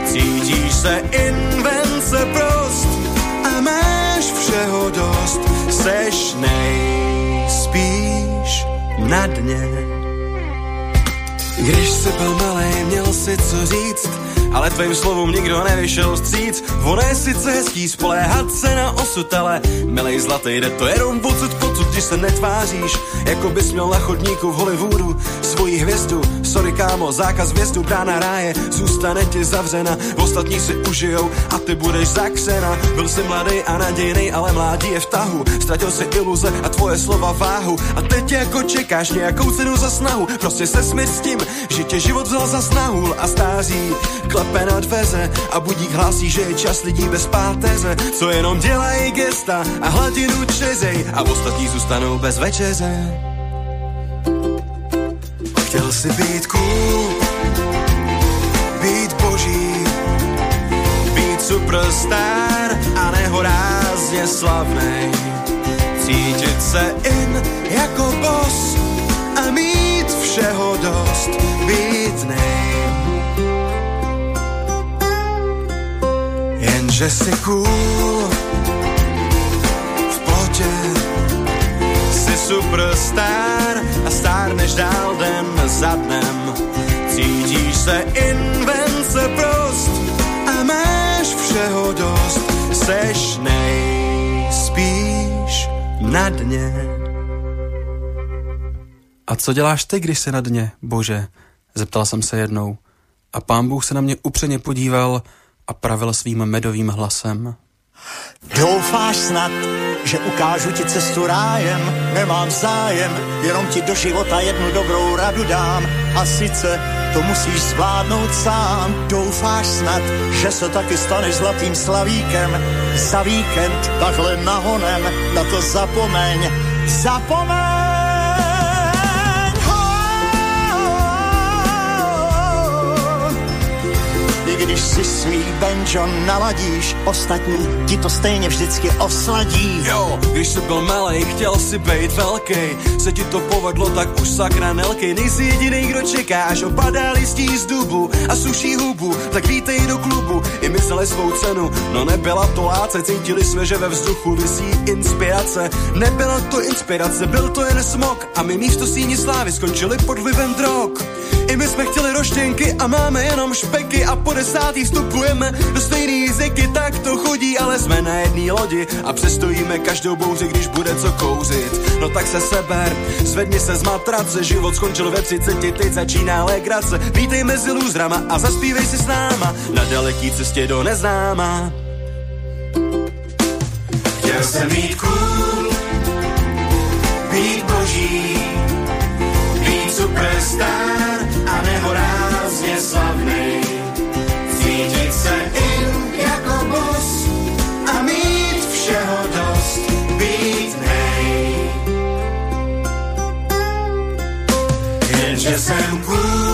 Cítíš se invence prost a máš všeho dost, seš nejspíš na dně. Když jsi byl malej, měl si co říct, ale tvým slovům nikdo nevyšel vstříc. Ono je sice hezký spoléhat se na osud, ale milej zlatý, jde to jenom pocud pocud, když se netváříš, jako bys měl na chodníku v Hollywoodu svoji hvězdu. Sorry kámo, zákaz vjezdu, brána ráje, zůstane ti zavřena, ostatní si užijou a ty budeš zakřena. Byl jsi mladý a nadějný, ale mládí je v tahu, ztratil si iluze a tvoje slova váhu a teď jako čekáš nějakou cenu za snahu, prostě se smír s tím, že tě život vzal za snahu a stáří klepe dveře a budík hlásí, že je čas lidí bez páteře, co jenom dělají gesta a hladinu čezej a ostatní zůstanou bez večeře. Chtěl si být cool, být boží, být superstar a nehorázně slavnej. Cítit se in jako boss a mít všeho dost, být nej. Jenže si cool v potě, si superstar a stárneš dál den za dnem. Cítíš se invence prost a máš všeho dost, seš nejspíš na dně. A co děláš ty, když jsi na dně, bože? Zeptal jsem se jednou. A pán Bůh se na mě upřeně podíval a pravil svým medovým hlasem. Doufáš snad, že ukážu ti cestu rájem, nemám zájem, jenom ti do života jednu dobrou radu dám. A sice to musíš zvládnout sám. Doufáš snad, že se taky staneš zlatým slavíkem. Za víkend takhle nahonem, na to zapomeň, zapomeň! I když si svý banjo naladíš, ostatní ti to stejně vždycky osladí. Jo, když jsi byl malej, chtěl si být velký, se ti to povedlo, tak už sakra nelkej, nejsi jediný, kdo čeká, až opadá listí z dubu a suší hubu, tak vítej do klubu, i mysleli svou cenu, no nebyla to láce, cítili jsme, že ve vzduchu visí inspirace, nebyla to inspirace, byl to jen smog a my místo síni slávy skončili pod vlivem drog. I my jsme chtěli roštěnky a máme jenom špeky a po desátý vstupujeme do stejný zeky, tak to chodí, ale jsme na jedné lodi a přestojíme každou bouři, když bude co kouřit. No tak se seber, zvedni se z matrace, život skončil ve 30, teď začíná legrace. Vítej mezi lůzrama a zaspívej si s náma na daleký cestě do neznáma. Chtěl jsem mít cool, být boží, být superstar nehorázně slavný. Cítit se in jako boss a mít všeho dost, být. Jenže jsem cool,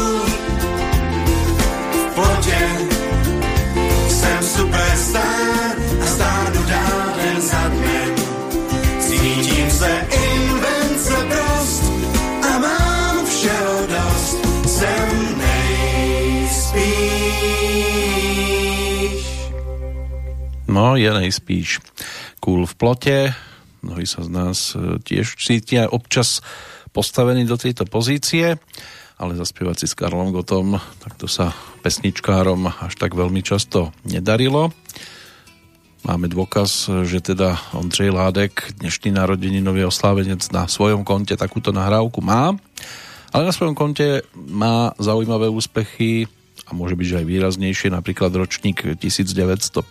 No, je nejspíš cool v plote. Mnohí sa z nás e, tiež cítia občas postavení do tejto pozície, ale zaspievať si s Karlom Gotom, tak to sa pesničkárom až tak veľmi často nedarilo. Máme dôkaz, že teda Ondřej Ládek, dnešný nový oslávenec na svojom konte takúto nahrávku má. Ale na svojom konte má zaujímavé úspechy a môže byť, že aj výraznejšie, napríklad ročník 1954,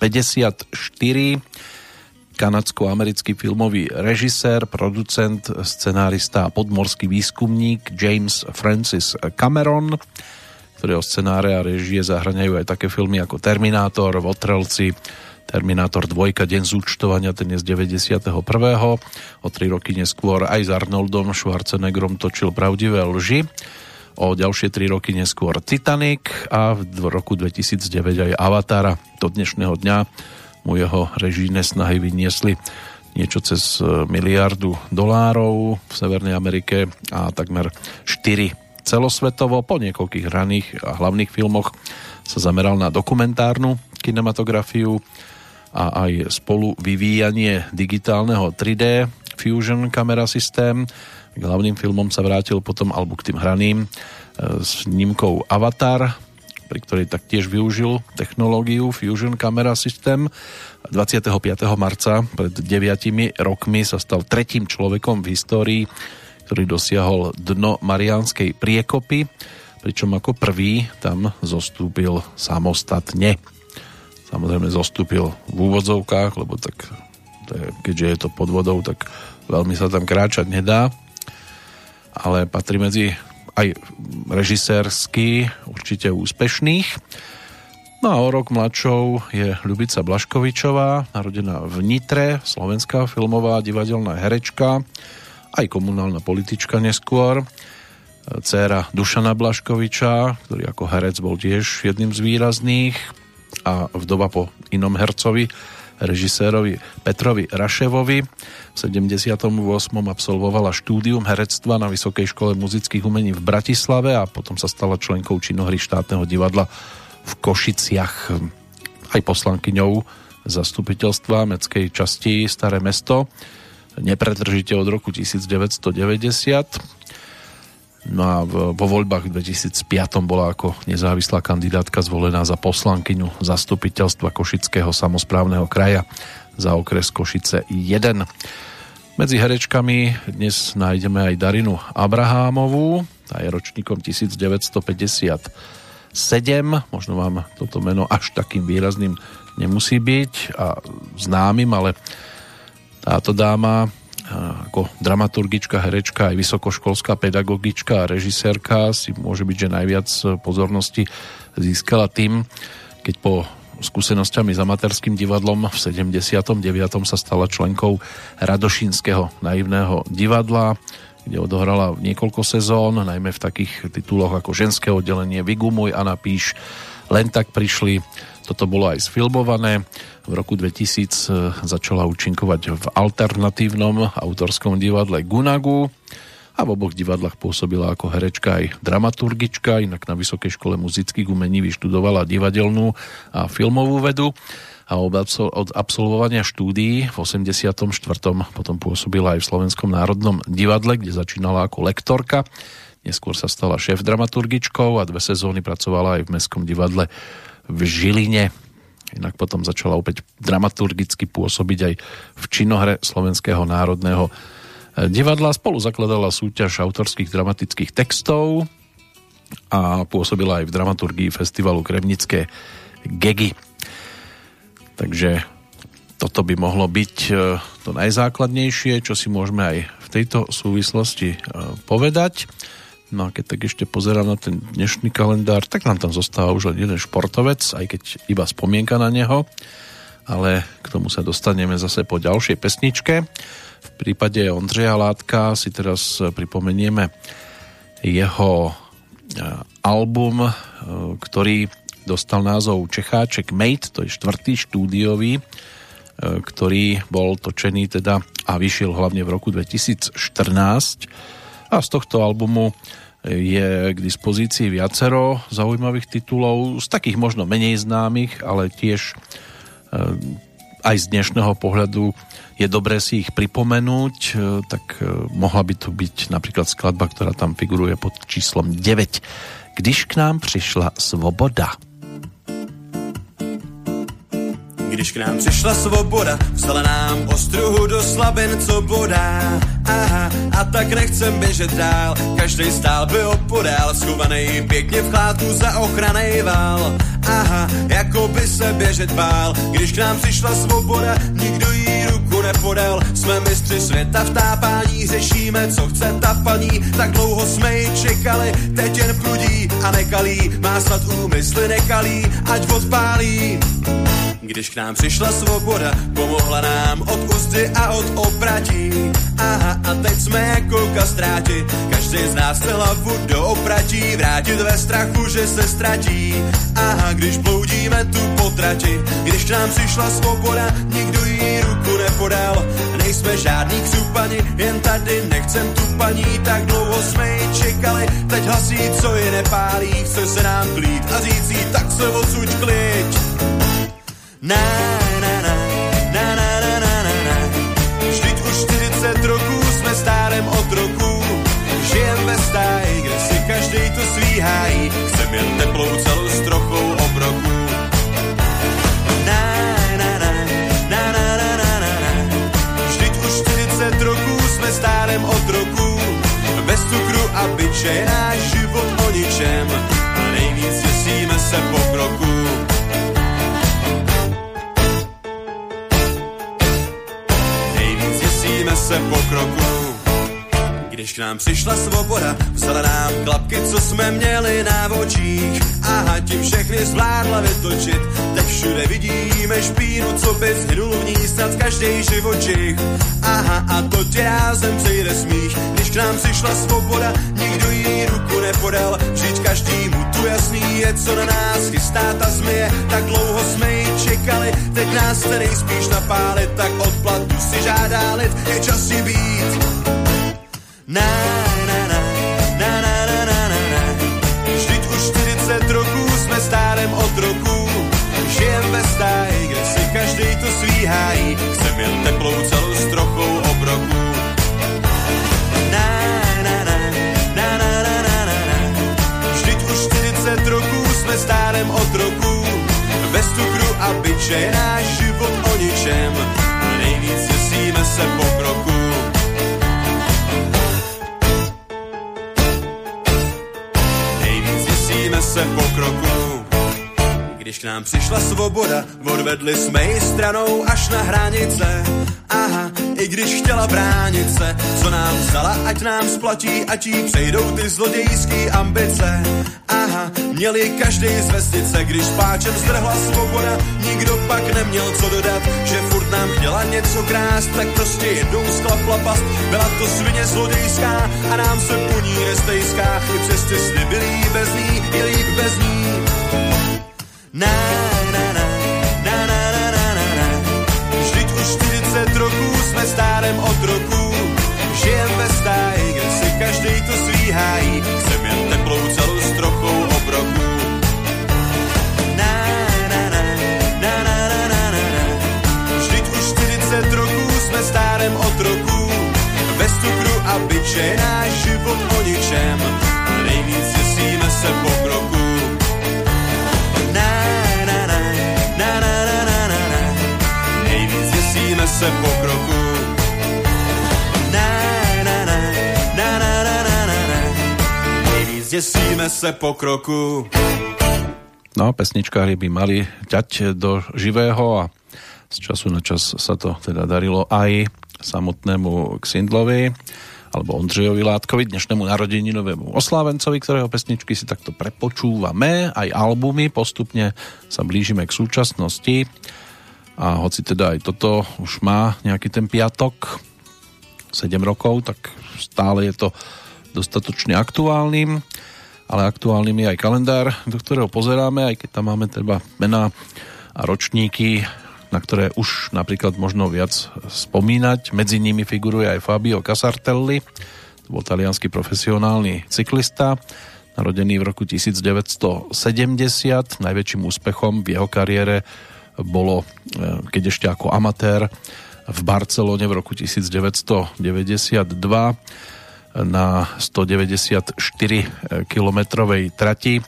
kanadsko-americký filmový režisér, producent, scenárista a podmorský výskumník James Francis Cameron, ktorého scenáre a režie zahraňajú aj také filmy ako Terminátor, Votrelci, Terminátor 2, Deň zúčtovania, ten je z 91. O tri roky neskôr aj s Arnoldom Schwarzeneggerom točil Pravdivé lži. O ďalšie tri roky neskôr Titanic a v roku 2009 aj Avatara. Do dnešného dňa mu jeho režijné snahy vyniesli niečo cez e, miliardu dolárov v Severnej Amerike a takmer 4 celosvetovo. Po niekoľkých raných a hlavných filmoch sa zameral na dokumentárnu kinematografiu a aj spolu vyvíjanie digitálneho 3D Fusion kamera systém. K hlavným filmom sa vrátil potom, alebo k tým hraným, e, s nímkou Avatar, pri ktorej taktiež využil technológiu Fusion kamera systém. 25. marca pred 9 rokmi sa stal tretím človekom v histórii, ktorý dosiahol dno Mariánskej priekopy, pričom ako prvý tam zostúpil samostatne. Samozrejme zostúpil v úvodzovkách, lebo tak je, keďže je to pod vodou, tak veľmi sa tam kráčať nedá. Ale patrí medzi aj režisérsky určite úspešných. No a o rok mladšou je Ľubica Blaškovičová, narodená v Nitre, slovenská filmová divadelná herečka, aj komunálna politička neskôr. Céra Dušana Blaškoviča, ktorý ako herec bol tiež jedným z výrazných a vdova po inom hercovi, režisérovi Petrovi Raševovi. V 78. absolvovala štúdium herectva na Vysokej škole muzických umení v Bratislave a potom sa stala členkou činohry štátneho divadla v Košiciach. Aj poslankyňou zastupiteľstva Meckej časti Staré mesto nepretržite od roku 1990 No a vo voľbách 2005 bola ako nezávislá kandidátka zvolená za poslankyňu zastupiteľstva Košického samozprávneho kraja za okres Košice 1. Medzi herečkami dnes nájdeme aj Darinu Abrahámovú, tá je ročníkom 1957. Možno vám toto meno až takým výrazným nemusí byť a známym, ale táto dáma ako dramaturgička, herečka, aj vysokoškolská pedagogička a režisérka si môže byť, že najviac pozornosti získala tým, keď po skúsenosťami s amatérským divadlom v 79. sa stala členkou Radošínskeho naivného divadla, kde odohrala niekoľko sezón, najmä v takých tituloch ako Ženské oddelenie, Vigumuj a napíš, len tak prišli toto bolo aj sfilmované. V roku 2000 e, začala účinkovať v alternatívnom autorskom divadle Gunagu a v oboch divadlách pôsobila ako herečka aj dramaturgička, inak na Vysokej škole muzických umení vyštudovala divadelnú a filmovú vedu a od absolvovania štúdií v 84. potom pôsobila aj v Slovenskom národnom divadle, kde začínala ako lektorka. Neskôr sa stala šéf dramaturgičkou a dve sezóny pracovala aj v Mestskom divadle v Žiline. Inak potom začala opäť dramaturgicky pôsobiť aj v činohre Slovenského národného eh, divadla. Spolu zakladala súťaž autorských dramatických textov a pôsobila aj v dramaturgii festivalu Kremnické Gegy. Takže toto by mohlo byť eh, to najzákladnejšie, čo si môžeme aj v tejto súvislosti eh, povedať. No a keď tak ešte pozerám na ten dnešný kalendár, tak nám tam zostáva už len jeden športovec, aj keď iba spomienka na neho, ale k tomu sa dostaneme zase po ďalšej pesničke. V prípade Ondřeja Látka si teraz pripomenieme jeho e, album, e, ktorý dostal názov Čecháček Mate, to je štvrtý štúdiový, e, ktorý bol točený teda a vyšiel hlavne v roku 2014 a z tohto albumu je k dispozícii viacero zaujímavých titulov, z takých možno menej známych, ale tiež eh, aj z dnešného pohľadu je dobré si ich pripomenúť, eh, tak eh, mohla by tu byť napríklad skladba, ktorá tam figuruje pod číslom 9. Když k nám přišla svoboda. Když k nám přišla svoboda, vzala nám ostruhu do slabin, co bodá. Aha, a tak nechcem běžet dál, každý stál by opodál, schovaný pěkně v chládku za ochranej vál. Aha, jako by se běžet bál, když k nám přišla svoboda, nikdo jí ruku nepodal. Jsme mistři světa v tápání, řešíme, co chce ta paní, tak dlouho jsme ji čekali, teď jen prudí a nekalí, má snad úmysly nekalí, ať odpálí. Když k nám přišla svoboda, pomohla nám od ústy a od opratí. Aha, a teď jsme jako kastráti, každý z nás chce hlavu do opratí, vrátit ve strachu, že se ztratí. Aha, když bloudíme tu potrati, když k nám přišla svoboda, nikdo jí ruku nepodal. Nejsme žádný křupani, jen tady nechcem tu paní, tak dlouho jsme ji čekali, teď hlasí, co je nepálí, chce se nám klít a říct tak se odsuď kliď. Na, na, na, na, na, na, na, na, na. Vždyť už 40 roků jsme stárem od roku. Žijem ve kde si každý to svý hájí. Chcem jen teplou celou s trochou obroku. Na, na. Vždyť už 40 roků jsme stárem od roku. Bez cukru a byče je Když nám přišla svoboda, vzala nám klapky, co jsme měli na očích. Aha, tím všechny zvládla vytočit. Teď všude vidíme špínu, co by zhynul v ní snad každý živočich. Aha, a to tě rázem přejde smích. Když k nám přišla svoboda, nikdo jí ruku nepodal. Vždyť každýmu tu jasný je, co na nás chystá ta zmije. Tak dlouho jsme ji čekali, teď nás chce nejspíš napálit. Tak odplatu si žádá lid, je čas být. Na, na, na, na, na, na, na, na, na. Vždyť už 40 roků jsme stárem od roku. Žijem ve stáji, kde si každý to svý hájí. Chcem jen teplou celou s trochou obroku. Na, na, na, na, na, na, na, na, na. Vždyť už 40 roků jsme stárem od roku. Bez cukru a byče je náš život o ničem. Nejvíc děsíme se pokroku. Nejvíc děsíme se pokroku. Když k nám přišla svoboda, odvedli jsme ji stranou až na hranice. Aha, i když chtěla bránit se, co nám vzala, ať nám splatí, ať jí přejdou ty zlodějský ambice. Aha, měli každý z vesnice, když páčem zdrhla svoboda, nikdo pak neměl co dodat, že furt nám chtěla něco krást, tak prostě jednou sklapla past. Byla to svině zlodějská a nám se po ní nestejská, i přes ty sny byli bez ní, je líp bez ní. Na, na, na, na, na, na, na, na, na. Vždyť už 40 roků jsme stárem od roku. Žijem ve stáji, kde si každý to svý hájí. Chcem jen byče je náš život o ničem. A nejvíc děsíme se pokroku. Na, na, na, na, na, na, na, na, na. Nejvíc děsíme se pokroku. Na, na, na, na, na, na, na, na, na. Nejvíc děsíme se pokroku. No, pesničkári by mali ťať do živého a z času na čas sa to teda darilo aj samotnému Xindlovi alebo Ondřejovi Látkovi, dnešnému narodeninovému oslávencovi, ktorého pesničky si takto prepočúvame, aj albumy, postupne sa blížime k súčasnosti. A hoci teda aj toto už má nejaký ten piatok 7 rokov, tak stále je to dostatočne aktuálnym. Ale aktuálnym je aj kalendár, do ktorého pozeráme, aj keď tam máme teda mená a ročníky, na ktoré už napríklad možno viac spomínať. Medzi nimi figuruje aj Fabio Casartelli, to bol talianský profesionálny cyklista, narodený v roku 1970. Najväčším úspechom v jeho kariére bolo, keď ešte ako amatér, v Barcelone v roku 1992 na 194 kilometrovej trati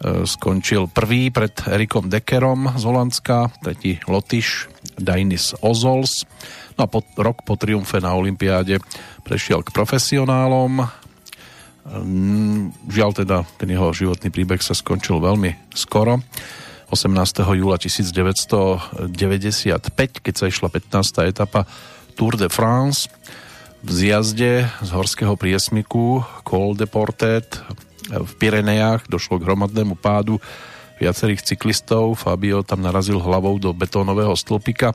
skončil prvý pred Erikom Deckerom z Holandska, tretí Lotyš Dainis Ozols. No a po, rok po triumfe na Olympiáde prešiel k profesionálom. Mm, žiaľ teda, ten jeho životný príbeh sa skončil veľmi skoro. 18. júla 1995, keď sa išla 15. etapa Tour de France v zjazde z horského priesmiku Col de Portet v Pirenejach došlo k hromadnému pádu viacerých cyklistov. Fabio tam narazil hlavou do betónového stĺpika,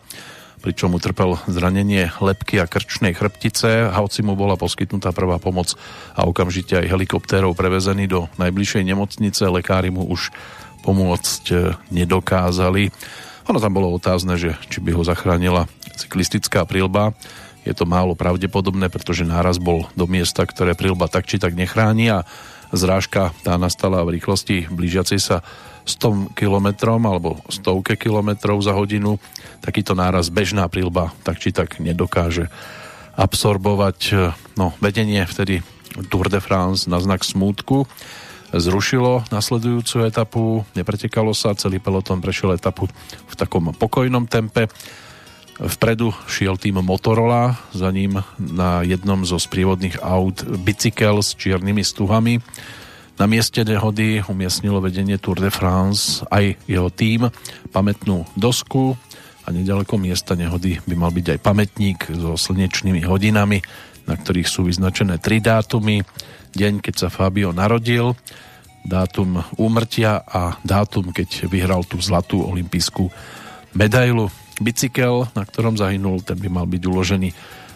pričom utrpel zranenie lepky a krčnej chrbtice. Hoci mu bola poskytnutá prvá pomoc a okamžite aj helikoptérov prevezený do najbližšej nemocnice. Lekári mu už pomôcť e, nedokázali. Ono tam bolo otázne, že či by ho zachránila cyklistická prilba. Je to málo pravdepodobné, pretože náraz bol do miesta, ktoré prilba tak či tak nechráni a zrážka tá nastala v rýchlosti blížiacej sa 100 km alebo stovke kilometrov za hodinu. Takýto náraz bežná prílba tak či tak nedokáže absorbovať. No, vedenie vtedy Tour de France na znak smútku zrušilo nasledujúcu etapu, nepretekalo sa, celý peloton prešiel etapu v takom pokojnom tempe. Vpredu šiel tým Motorola, za ním na jednom zo sprievodných aut bicykel s čiernymi stuhami. Na mieste nehody umiestnilo vedenie Tour de France aj jeho tým pamätnú dosku a nedaleko miesta nehody by mal byť aj pamätník so slnečnými hodinami, na ktorých sú vyznačené tri dátumy. Deň, keď sa Fabio narodil, dátum úmrtia a dátum, keď vyhral tú zlatú olimpijskú medailu bicykel, na ktorom zahynul, ten by mal byť uložený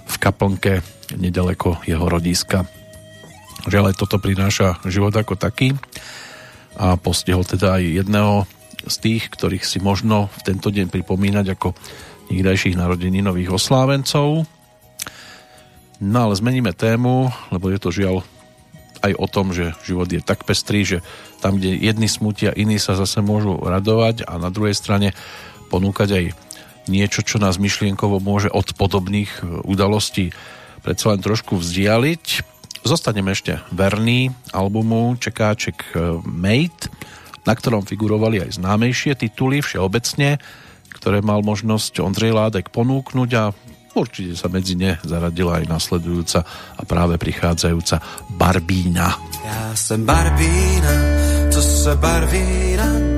v kaplnke nedaleko jeho rodiska. Žiaľ, toto prináša život ako taký a postihol teda aj jedného z tých, ktorých si možno v tento deň pripomínať ako nikdajších narodení nových oslávencov. No ale zmeníme tému, lebo je to žiaľ aj o tom, že život je tak pestrý, že tam, kde jedni smutia, iní sa zase môžu radovať a na druhej strane ponúkať aj niečo, čo nás myšlienkovo môže od podobných e, udalostí predsa len trošku vzdialiť. Zostaneme ešte verný albumu Čekáček e, Mate, na ktorom figurovali aj známejšie tituly všeobecne, ktoré mal možnosť Ondrej Ládek ponúknuť a určite sa medzi ne zaradila aj nasledujúca a práve prichádzajúca Barbína. Ja som Barbína, co se barví na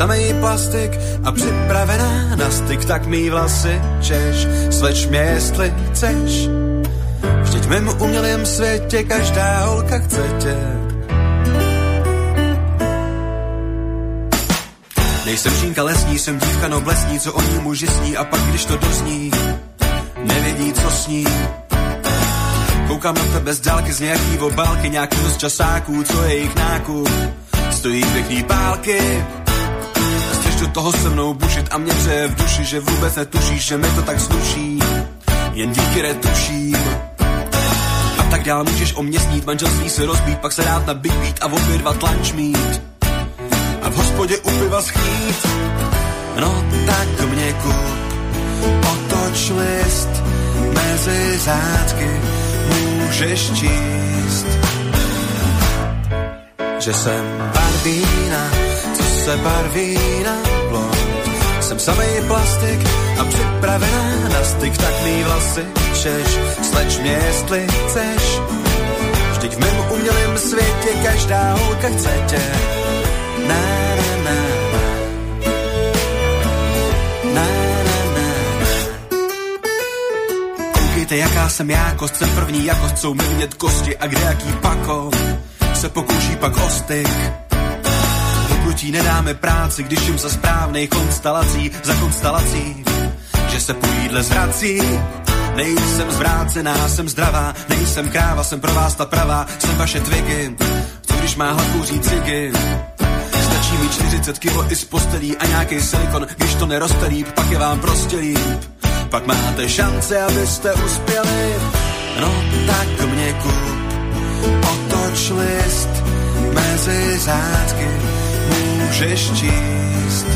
samej plastik a připravená na styk, tak mý vlasy češ, sleč mě, jestli chceš. Vždyť v mém umělém světě každá holka chce tě. Nejsem žínka lesní, jsem dívka noblesní, co o ní muži sní a pak když to dozní, nevědí, co sní. Koukám na tebe z dálky z nějaký obálky, nějaký z časáků, co je jejich nákup. Stojí pěkný pálky, do toho se mnou bušit a mě přeje v duši, že vůbec netušíš, že mi to tak sluší. Jen díky retuším. A tak dál můžeš o mě snít, manželství se rozbít, pak se rád nabít a obě dva tlanč mít. A v hospodě u piva schýt. No tak mě kup, otoč list, mezi zátky můžeš číst. Že jsem Barbína, co se barví na jsem samej plastik a připravená na styk, tak mý vlasy češ, sleč mě, jestli chceš. Vždyť v mém umělém světě každá holka chce tě. Na, na, na, na. Jaká jsem já, kost jsem první, jakost jsou mi vidět kosti a kde jaký pako se pokouší pak o styk Hnutí nedáme práci, když jim za správnej konstelací za konstelací, že se po jídle zvrací. Nejsem zvrácená, jsem zdravá, nejsem kráva, jsem pro vás ta pravá, jsem vaše tvigy, co když má hlavu cigy. Stačí mi 40 kilo i z postelí a nějaký silikon, když to neroste líp, pak je vám prostě líp. Pak máte šance, abyste uspěli, no tak mě kup, otoč list mezi zátky můžeš číst,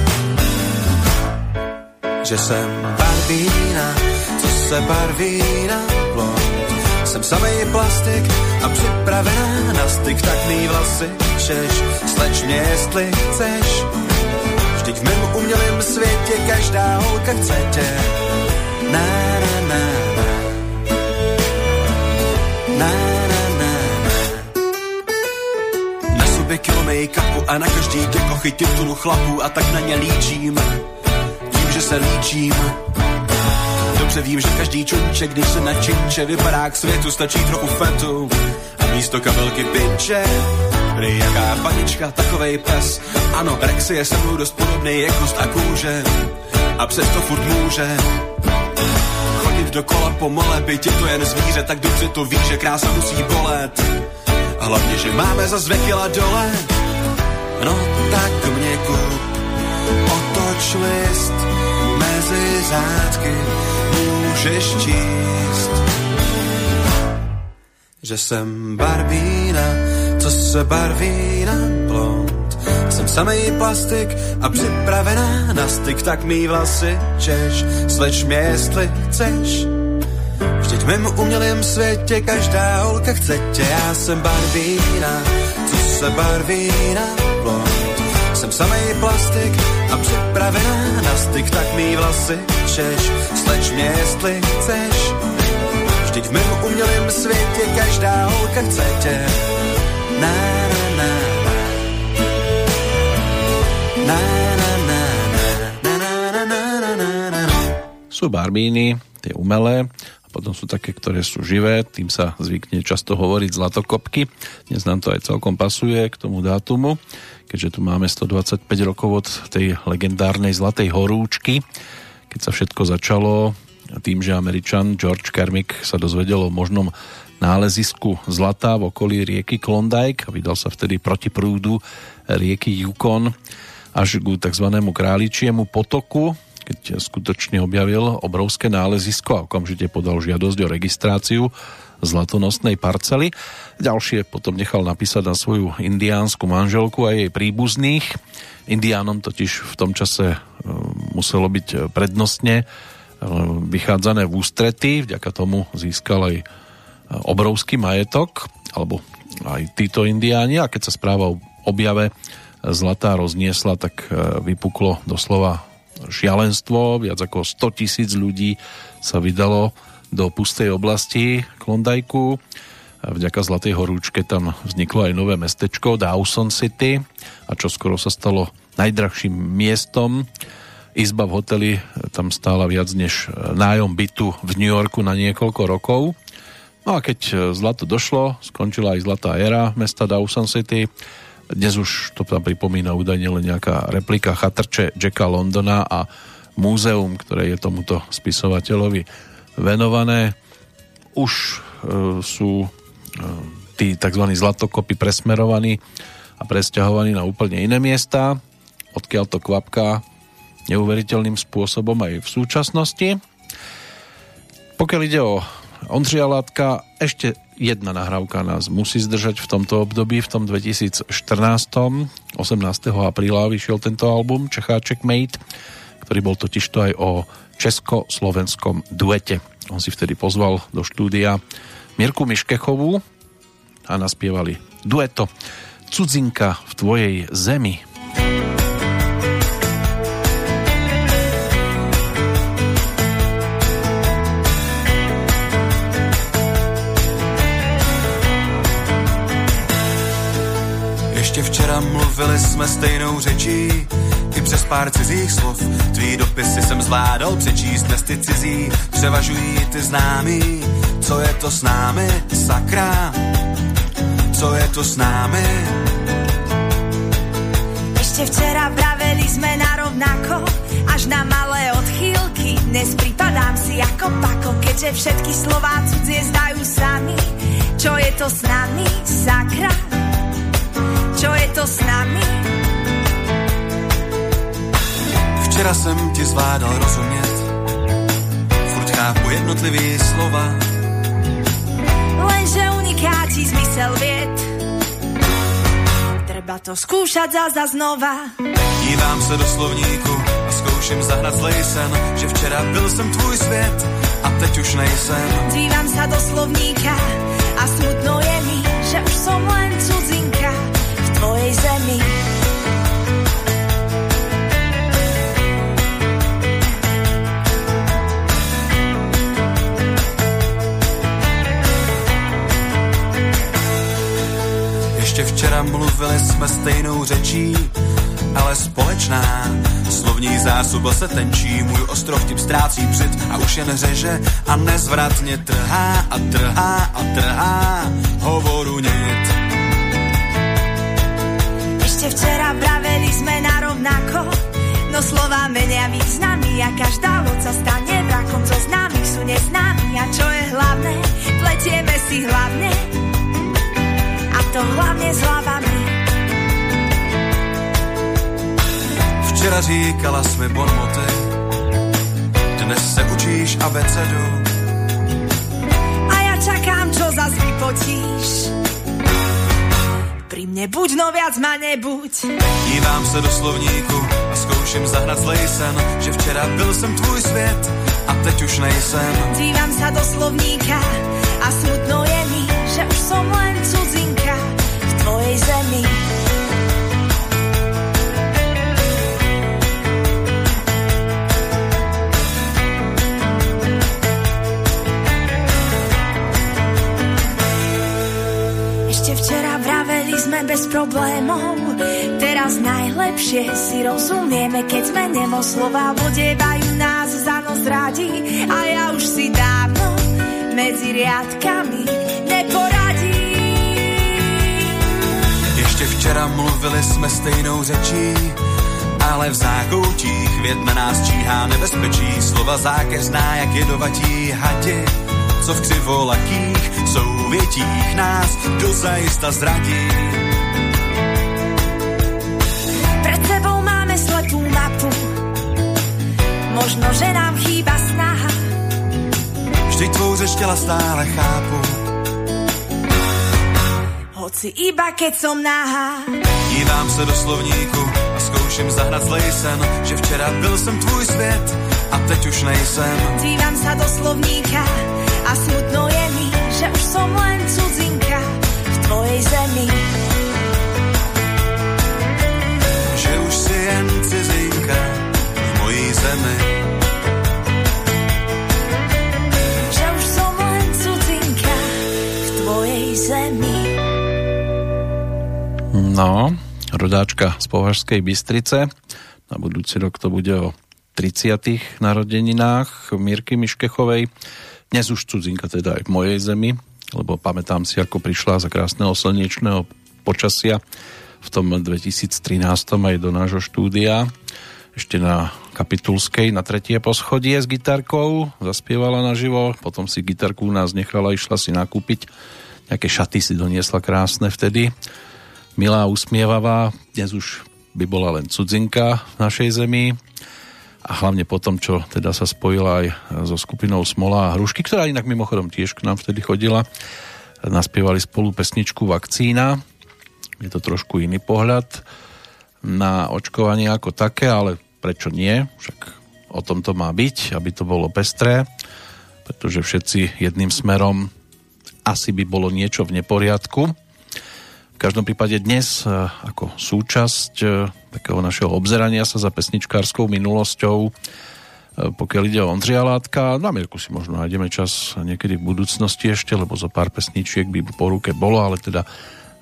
že jsem Barbína, co se barví na blond. Jsem samej plastik a připravená na styk, tak mý vlasy češ, sleč mě, jestli chceš. Vždyť v mém umělém světě každá holka chce tě. Na. Na, na, na, na. Kilo make-upu a na každý dekochy titulu chlapů a tak na ně líčím. Tím, že se líčím Dobře vím, že každý čunče, když se na činče vypadá k světu, stačí trochu fetu a místo kabelky pinče. Prý jaká panička, takovej pes. Ano, Rexy je se mnou dost podobný jak kost a kůže. A přesto furt může chodit dokola po mole, byť je to jen zvíře, tak dobře to ví, že krása musí bolet. A hlavně, že máme za zvekila dole. No tak mě kup, otoč list mezi zátky můžeš číst, že jsem barvína, co se barví na blond. Jsem samej plastik a připravená na styk, tak mý vlasy češ, sleč mě, jestli chceš. Vždyť v mém umělém světě každá holka chce tě, já jsem barvína, co se barví na blond. Jsem samej plastik a připravená na styk, tak mý vlasy češ, sleč mě, jestli chceš. Vždyť v mém umělém světě každá holka chce tě. Na, na, na, na. Na, na, na. Sú barbíny, tie umelé, potom sú také, ktoré sú živé, tým sa zvykne často hovoriť zlatokopky. Dnes nám to aj celkom pasuje k tomu dátumu, keďže tu máme 125 rokov od tej legendárnej Zlatej horúčky, keď sa všetko začalo tým, že Američan George Kermick sa dozvedel o možnom nálezisku zlata v okolí rieky Klondike a vydal sa vtedy proti prúdu rieky Yukon až ku tzv. králičiemu potoku, keď skutočne objavil obrovské nálezisko a okamžite podal žiadosť o registráciu zlatonosnej parcely. Ďalšie potom nechal napísať na svoju indiánsku manželku a jej príbuzných. Indiánom totiž v tom čase e, muselo byť prednostne e, vychádzané v ústrety, vďaka tomu získal aj e, obrovský majetok, alebo aj títo indiáni a keď sa správa o objave zlatá rozniesla, tak vypuklo doslova šialenstvo, viac ako 100 tisíc ľudí sa vydalo do pustej oblasti Klondajku. Vďaka Zlatej horúčke tam vzniklo aj nové mestečko Dawson City a čo skoro sa stalo najdrahším miestom. Izba v hoteli tam stála viac než nájom bytu v New Yorku na niekoľko rokov. No a keď zlato došlo, skončila aj zlatá éra mesta Dawson City dnes už to tam pripomína údajne len nejaká replika chatrče Jacka Londona a múzeum, ktoré je tomuto spisovateľovi venované. Už e, sú e, tí tzv. zlatokopy presmerovaní a presťahovaní na úplne iné miesta, odkiaľ to kvapká neuveriteľným spôsobom aj v súčasnosti. Pokiaľ ide o Ondřia Látka, ešte jedna nahrávka nás musí zdržať v tomto období, v tom 2014. 18. apríla vyšiel tento album Čecháček Mate, ktorý bol totiž to aj o česko-slovenskom duete. On si vtedy pozval do štúdia Mirku Miškechovú a naspievali dueto Cudzinka v tvojej zemi. Včera mluvili jsme stejnou řečí, i přes pár cizích slov. Tvý dopisy jsem zvládal přečíst, dnes ty cizí převažují ty známý. Co je to s námi, sakra? Co je to s námi? Ešte včera vraveli sme na rovnako, až na malé odchýlky. Dnes pripadám si ako pako, keďže všetky slová cudzie zdajú sami. Čo je to s nami, sakra? Čo je to s nami? Včera jsem ti zvládal rozumět, furt chápu jednotlivý slova. Lenže unikátí zmysel vied, treba to skúšať zase znova. Dívám se do slovníku a zkouším zahnat zlej sen, že včera byl jsem tvůj svět a teď už nejsem. Dívam sa do slovníka a smutno je mi, že už som len cudzinka tvojej zemi. Ještě včera mluvili jsme stejnou řečí, ale společná. Slovní zásoba se tenčí, můj ostrov tím ztrácí břit a už jen řeže a nezvratně trhá a trhá a trhá hovoru nit. Ešte včera vraveli sme na rovnako, no slova menia významy a každá loď sa stane vrakom, co známych sú neznámi a čo je hlavné, pletieme si hlavne a to hlavne s hlavami. Včera říkala jsme bonmoty, dnes se učíš abecedu. A ja čakám, čo zas vypotíš. Pri mne buď, no viac ma nebuď. Dívám se do slovníku a zkouším zahnat zlej sen, že včera byl jsem tvůj svět a teď už nejsem. Dívam sa do slovníka a smutno je mi, že už som len cudzinka v tvojej zemi. Bez problémov, teraz najlepšie si rozumieme, keď sme nemo slova vodevajú nás za nos rádi a ja už si dávno medzi riadkami neporadím. Ještě včera mluvili jsme stejnou řečí, ale v zákoutích věd na nás číhá nebezpečí. Slova zákeřná, jak jedovatí hadi, co v křivolakých souvětích nás dozajista zradí. Možno, že nám chýba snaha. Vždyť tvou řeč těla stále chápu, Hoci iba keď som nahá, Dívám se do slovníku a zkouším zahnat zlej sen, že včera byl jsem tvůj svět a teď už nejsem. dívam sa do slovníka a smutno je mi, že už som len cudzinka v tvojej zemi. Že už si jen zemi. Že už som len cudzinka v tvojej zemi. No, rodáčka z Považskej Bystrice. Na budúci rok to bude o 30. narodeninách Mírky Miškechovej. Dnes už cudzinka teda aj v mojej zemi, lebo pamätám si, ako prišla za krásneho slnečného počasia v tom 2013 aj do nášho štúdia. Ešte na Kapitulskej na tretie poschodie s gitarkou, zaspievala naživo, potom si gitarku u nás nechala, išla si nakúpiť, nejaké šaty si doniesla krásne vtedy milá, usmievavá, dnes už by bola len cudzinka v našej zemi a hlavne po tom, čo teda sa spojila aj so skupinou Smola a Hrušky, ktorá inak mimochodom tiež k nám vtedy chodila. Naspievali spolu pesničku Vakcína. Je to trošku iný pohľad na očkovanie ako také, ale prečo nie? Však o tom to má byť, aby to bolo pestré, pretože všetci jedným smerom asi by bolo niečo v neporiadku. V každom prípade dnes e, ako súčasť e, takého našeho obzerania sa za pesničkárskou minulosťou, e, pokiaľ ide o Ondřia Látka, na Mirku si možno nájdeme čas niekedy v budúcnosti ešte, lebo zo pár pesničiek by po ruke bolo, ale teda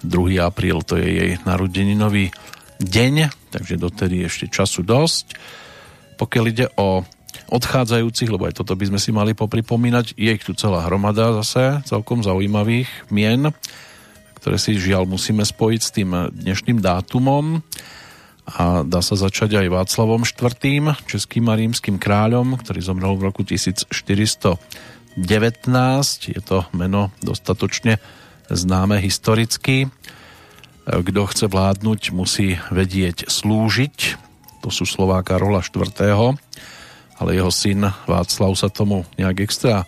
2. apríl to je jej narodeninový deň, takže dotedy ešte času dosť. Pokiaľ ide o odchádzajúcich, lebo aj toto by sme si mali popripomínať, je ich tu celá hromada zase, celkom zaujímavých mien, ktoré si žiaľ musíme spojiť s tým dnešným dátumom a dá sa začať aj Václavom IV., českým a rímským kráľom, ktorý zomrel v roku 1419. Je to meno dostatočne známe historicky. Kto chce vládnuť, musí vedieť slúžiť. To sú slová Karola IV., ale jeho syn Václav sa tomu nejak extra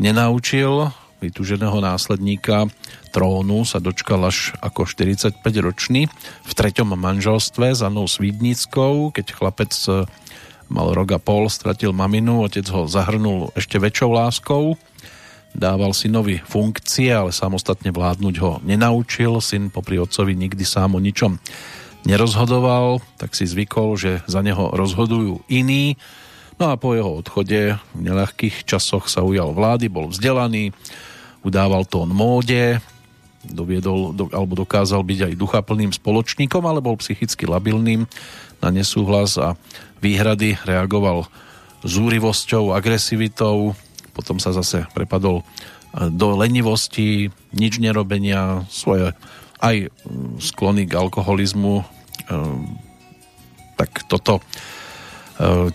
nenaučil. Vytúženého následníka trónu sa dočkal až ako 45-ročný v treťom manželstve s Anou Svídnickou, keď chlapec mal rok a pol, stratil maminu, otec ho zahrnul ešte väčšou láskou, dával synovi funkcie, ale samostatne vládnuť ho nenaučil, syn popri otcovi nikdy sám o ničom nerozhodoval, tak si zvykol, že za neho rozhodujú iní, no a po jeho odchode v neľahkých časoch sa ujal vlády, bol vzdelaný, udával tón móde, doviedol, do, alebo dokázal byť aj duchaplným spoločníkom, ale bol psychicky labilným na nesúhlas a výhrady reagoval zúrivosťou, agresivitou, potom sa zase prepadol do lenivosti, nič nerobenia, svoje aj sklony k alkoholizmu, tak toto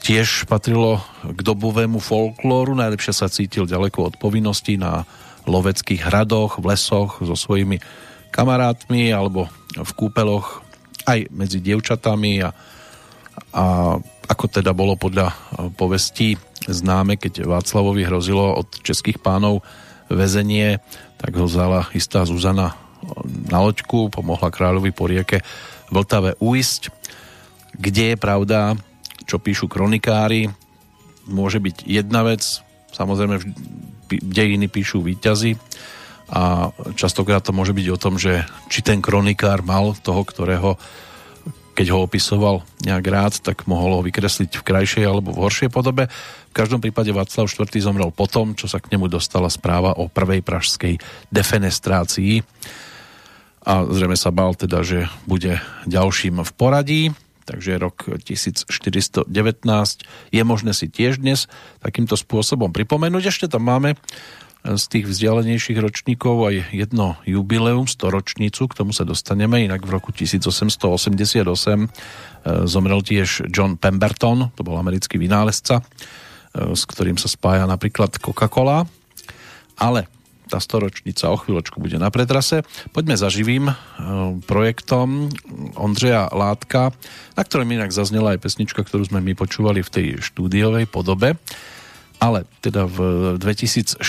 tiež patrilo k dobovému folklóru. Najlepšie sa cítil ďaleko od povinností na loveckých hradoch, v lesoch so svojimi kamarátmi alebo v kúpeloch aj medzi dievčatami a, a ako teda bolo podľa povestí známe, keď Václavovi hrozilo od českých pánov väzenie, tak ho vzala istá Zuzana na loďku, pomohla kráľovi po rieke Vltave uísť, kde je pravda, čo píšu kronikári, môže byť jedna vec, samozrejme dejiny píšu výťazy a častokrát to môže byť o tom, že či ten kronikár mal toho, ktorého keď ho opisoval nejak rád, tak mohol ho vykresliť v krajšej alebo v horšej podobe. V každom prípade Václav IV. zomrel potom, čo sa k nemu dostala správa o prvej pražskej defenestrácii a zrejme sa bál teda, že bude ďalším v poradí takže rok 1419 je možné si tiež dnes takýmto spôsobom pripomenúť. Ešte tam máme z tých vzdialenejších ročníkov aj jedno jubileum, storočnicu, k tomu sa dostaneme, inak v roku 1888 e, zomrel tiež John Pemberton, to bol americký vynálezca, e, s ktorým sa spája napríklad Coca-Cola, ale tá storočnica o chvíľočku bude na pretrase. Poďme za živým e, projektom Ondřeja Látka, na ktorom inak zaznela aj pesnička, ktorú sme my počúvali v tej štúdiovej podobe. Ale teda v 2014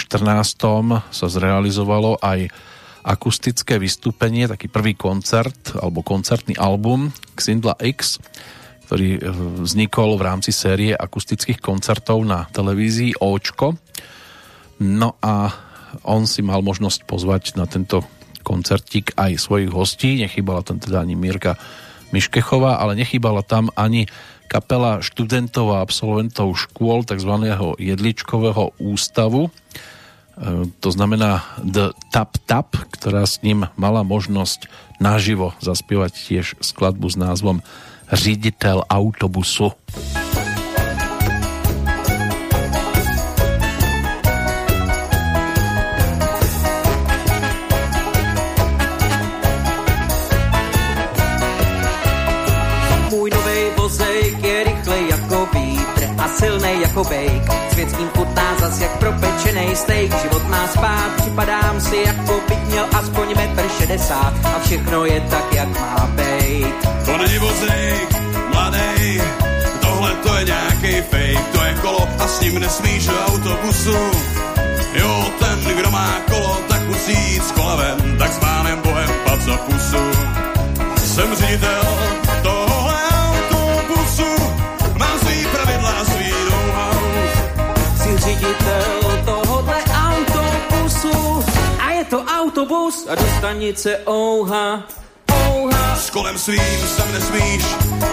sa zrealizovalo aj akustické vystúpenie, taký prvý koncert alebo koncertný album Xindla X, ktorý e, vznikol v rámci série akustických koncertov na televízii Očko. No a on si mal možnosť pozvať na tento koncertík aj svojich hostí. Nechybala tam teda ani Mirka Miškechová, ale nechybala tam ani kapela študentov a absolventov škôl tzv. jedličkového ústavu. E, to znamená The Tap Tap, ktorá s ním mala možnosť naživo zaspievať tiež skladbu s názvom Řiditel autobusu. Silnej jako bejk. Světským chutná zas jak propečený steak. Život má spát, připadám si jako bych měl aspoň metr šedesát a všechno je tak, jak má bejt. To není vozejk, mladej, tohle to je nějaký fake, to je kolo a s ním nesmíš do autobusu. Jo, ten, kdo má kolo, tak musí jít s kolem, tak s pánem Bohem pad za pusu. Jsem ředitel autobus a do stanice ouha, ouha. S kolem svým sem nesmíš,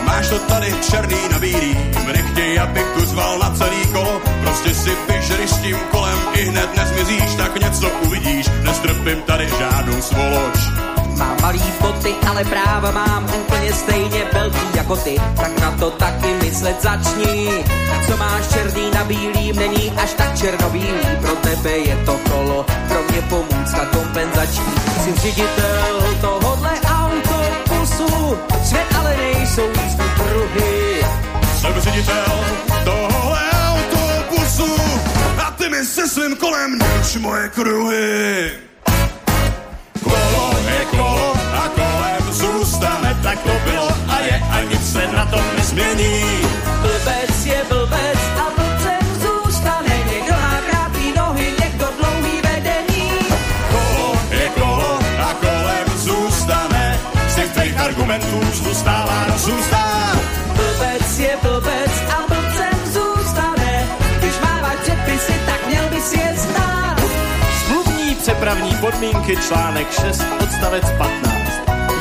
máš to tady černý na bílý. Nechtěj, abych tu zval na celý kolo, prostě si když s tím kolem i hned nezmizíš, tak něco uvidíš, nestrpím tady žádnou svoloč. Mám malý boty, ale práva mám úplně stejně velký jako ty, tak na to taky myslet začni. Co máš černý na bílým, není až tak černobílý, pro tebe je to kolo, pro mě pomůcka kompenzační. Jsi ředitel tohohle autobusu, svět ale nejsou jízdní pruhy. Jsem ředitel tohohle autobusu a ty mi se svým kolem neč moje kruhy. sa to zmení. Blbec je blbec a blbcem zůstane, někdo má krátky nohy, někdo dlouhý vedení. Kolo je kolo a kolem zůstane, z těch tvých argumentů zůstává rozůstá. Blbec je blbec a blbcem zůstane, když mávaš předpisy, tak měl by si je znát. Přepravní podmínky článek 6 odstavec 15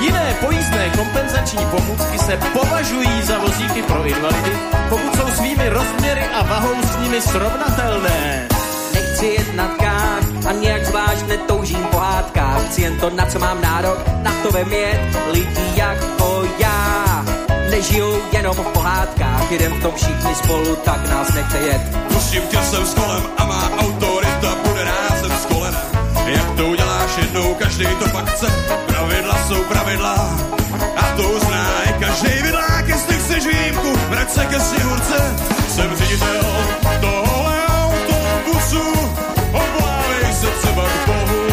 Jiné pojízdné kompenzační pomůcky se považují za vozíky pro invalidy, pokud jsou svými rozměry a vahou s nimi srovnatelné. Nechci jet na tkách a nějak zvlášť netoužím po hádkách. Chci jen to, na co mám nárok, na to ve mě lidi jako já. Nežijou jenom v pohádkách, jedem v tom všichni spolu, tak nás nechte jet. Pustím tě sem s kolem a má autorita bude rázem s kolenem. Jak to uděláš jednou, každý to pak chce. Pravidla jsou pravidla a to uzná i každý vidlák, jestli chceš výjimku, vrať se ke snihurce. Jsem ředitel tohle autobusu, oblávej se třeba k Bohu.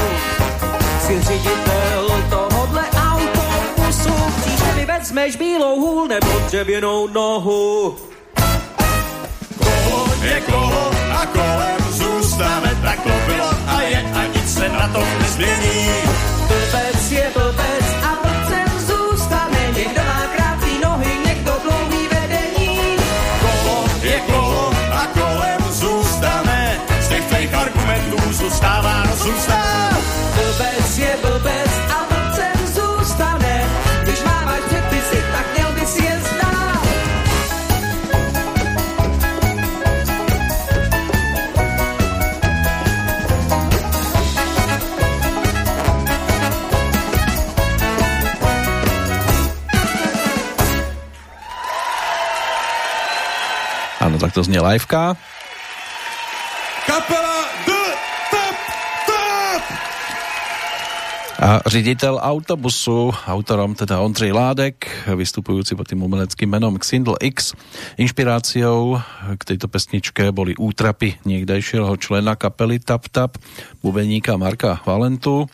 Jsi ředitel tohodle autobusu, příště mi vezmeš bílou hůl nebo dřevěnou nohu. Koho je koho a kolem zůstane, tak to bylo a je a nic se na tom nezmění. Blbec je blbec a blbcem zůstane. Někdo má krátký nohy, někdo dlouhý vedení. Koho je koho a kolem zůstane, z těch tvých argumentů zůstává rozum stát. Blbec Áno, tak to znie liveka. Kapela The Top Top! A ředitel autobusu, autorom teda Ondřej Ládek, vystupujúci pod tým umeleckým menom Xindl X. Inšpiráciou k tejto pesničke boli útrapy niekdajšieho člena kapely Tap Tap, bubeníka Marka Valentu,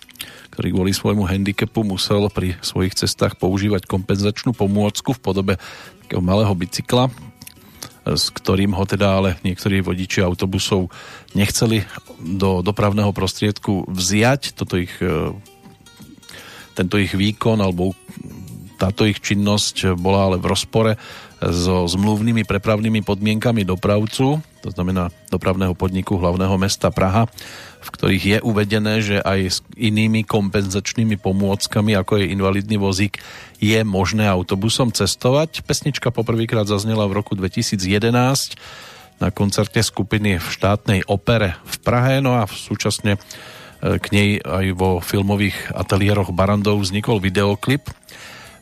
ktorý kvôli svojmu handicapu musel pri svojich cestách používať kompenzačnú pomôcku v podobe takého malého bicykla, s ktorým ho teda ale niektorí vodiči autobusov nechceli do dopravného prostriedku vziať. Toto ich, e, tento ich výkon alebo táto ich činnosť bola ale v rozpore so zmluvnými prepravnými podmienkami dopravcu, to znamená dopravného podniku hlavného mesta Praha, v ktorých je uvedené, že aj s inými kompenzačnými pomôckami, ako je invalidný vozík, je možné autobusom cestovať. Pesnička poprvýkrát zaznela v roku 2011 na koncerte skupiny v štátnej opere v Prahe, no a súčasne e, k nej aj vo filmových ateliéroch Barandov vznikol videoklip.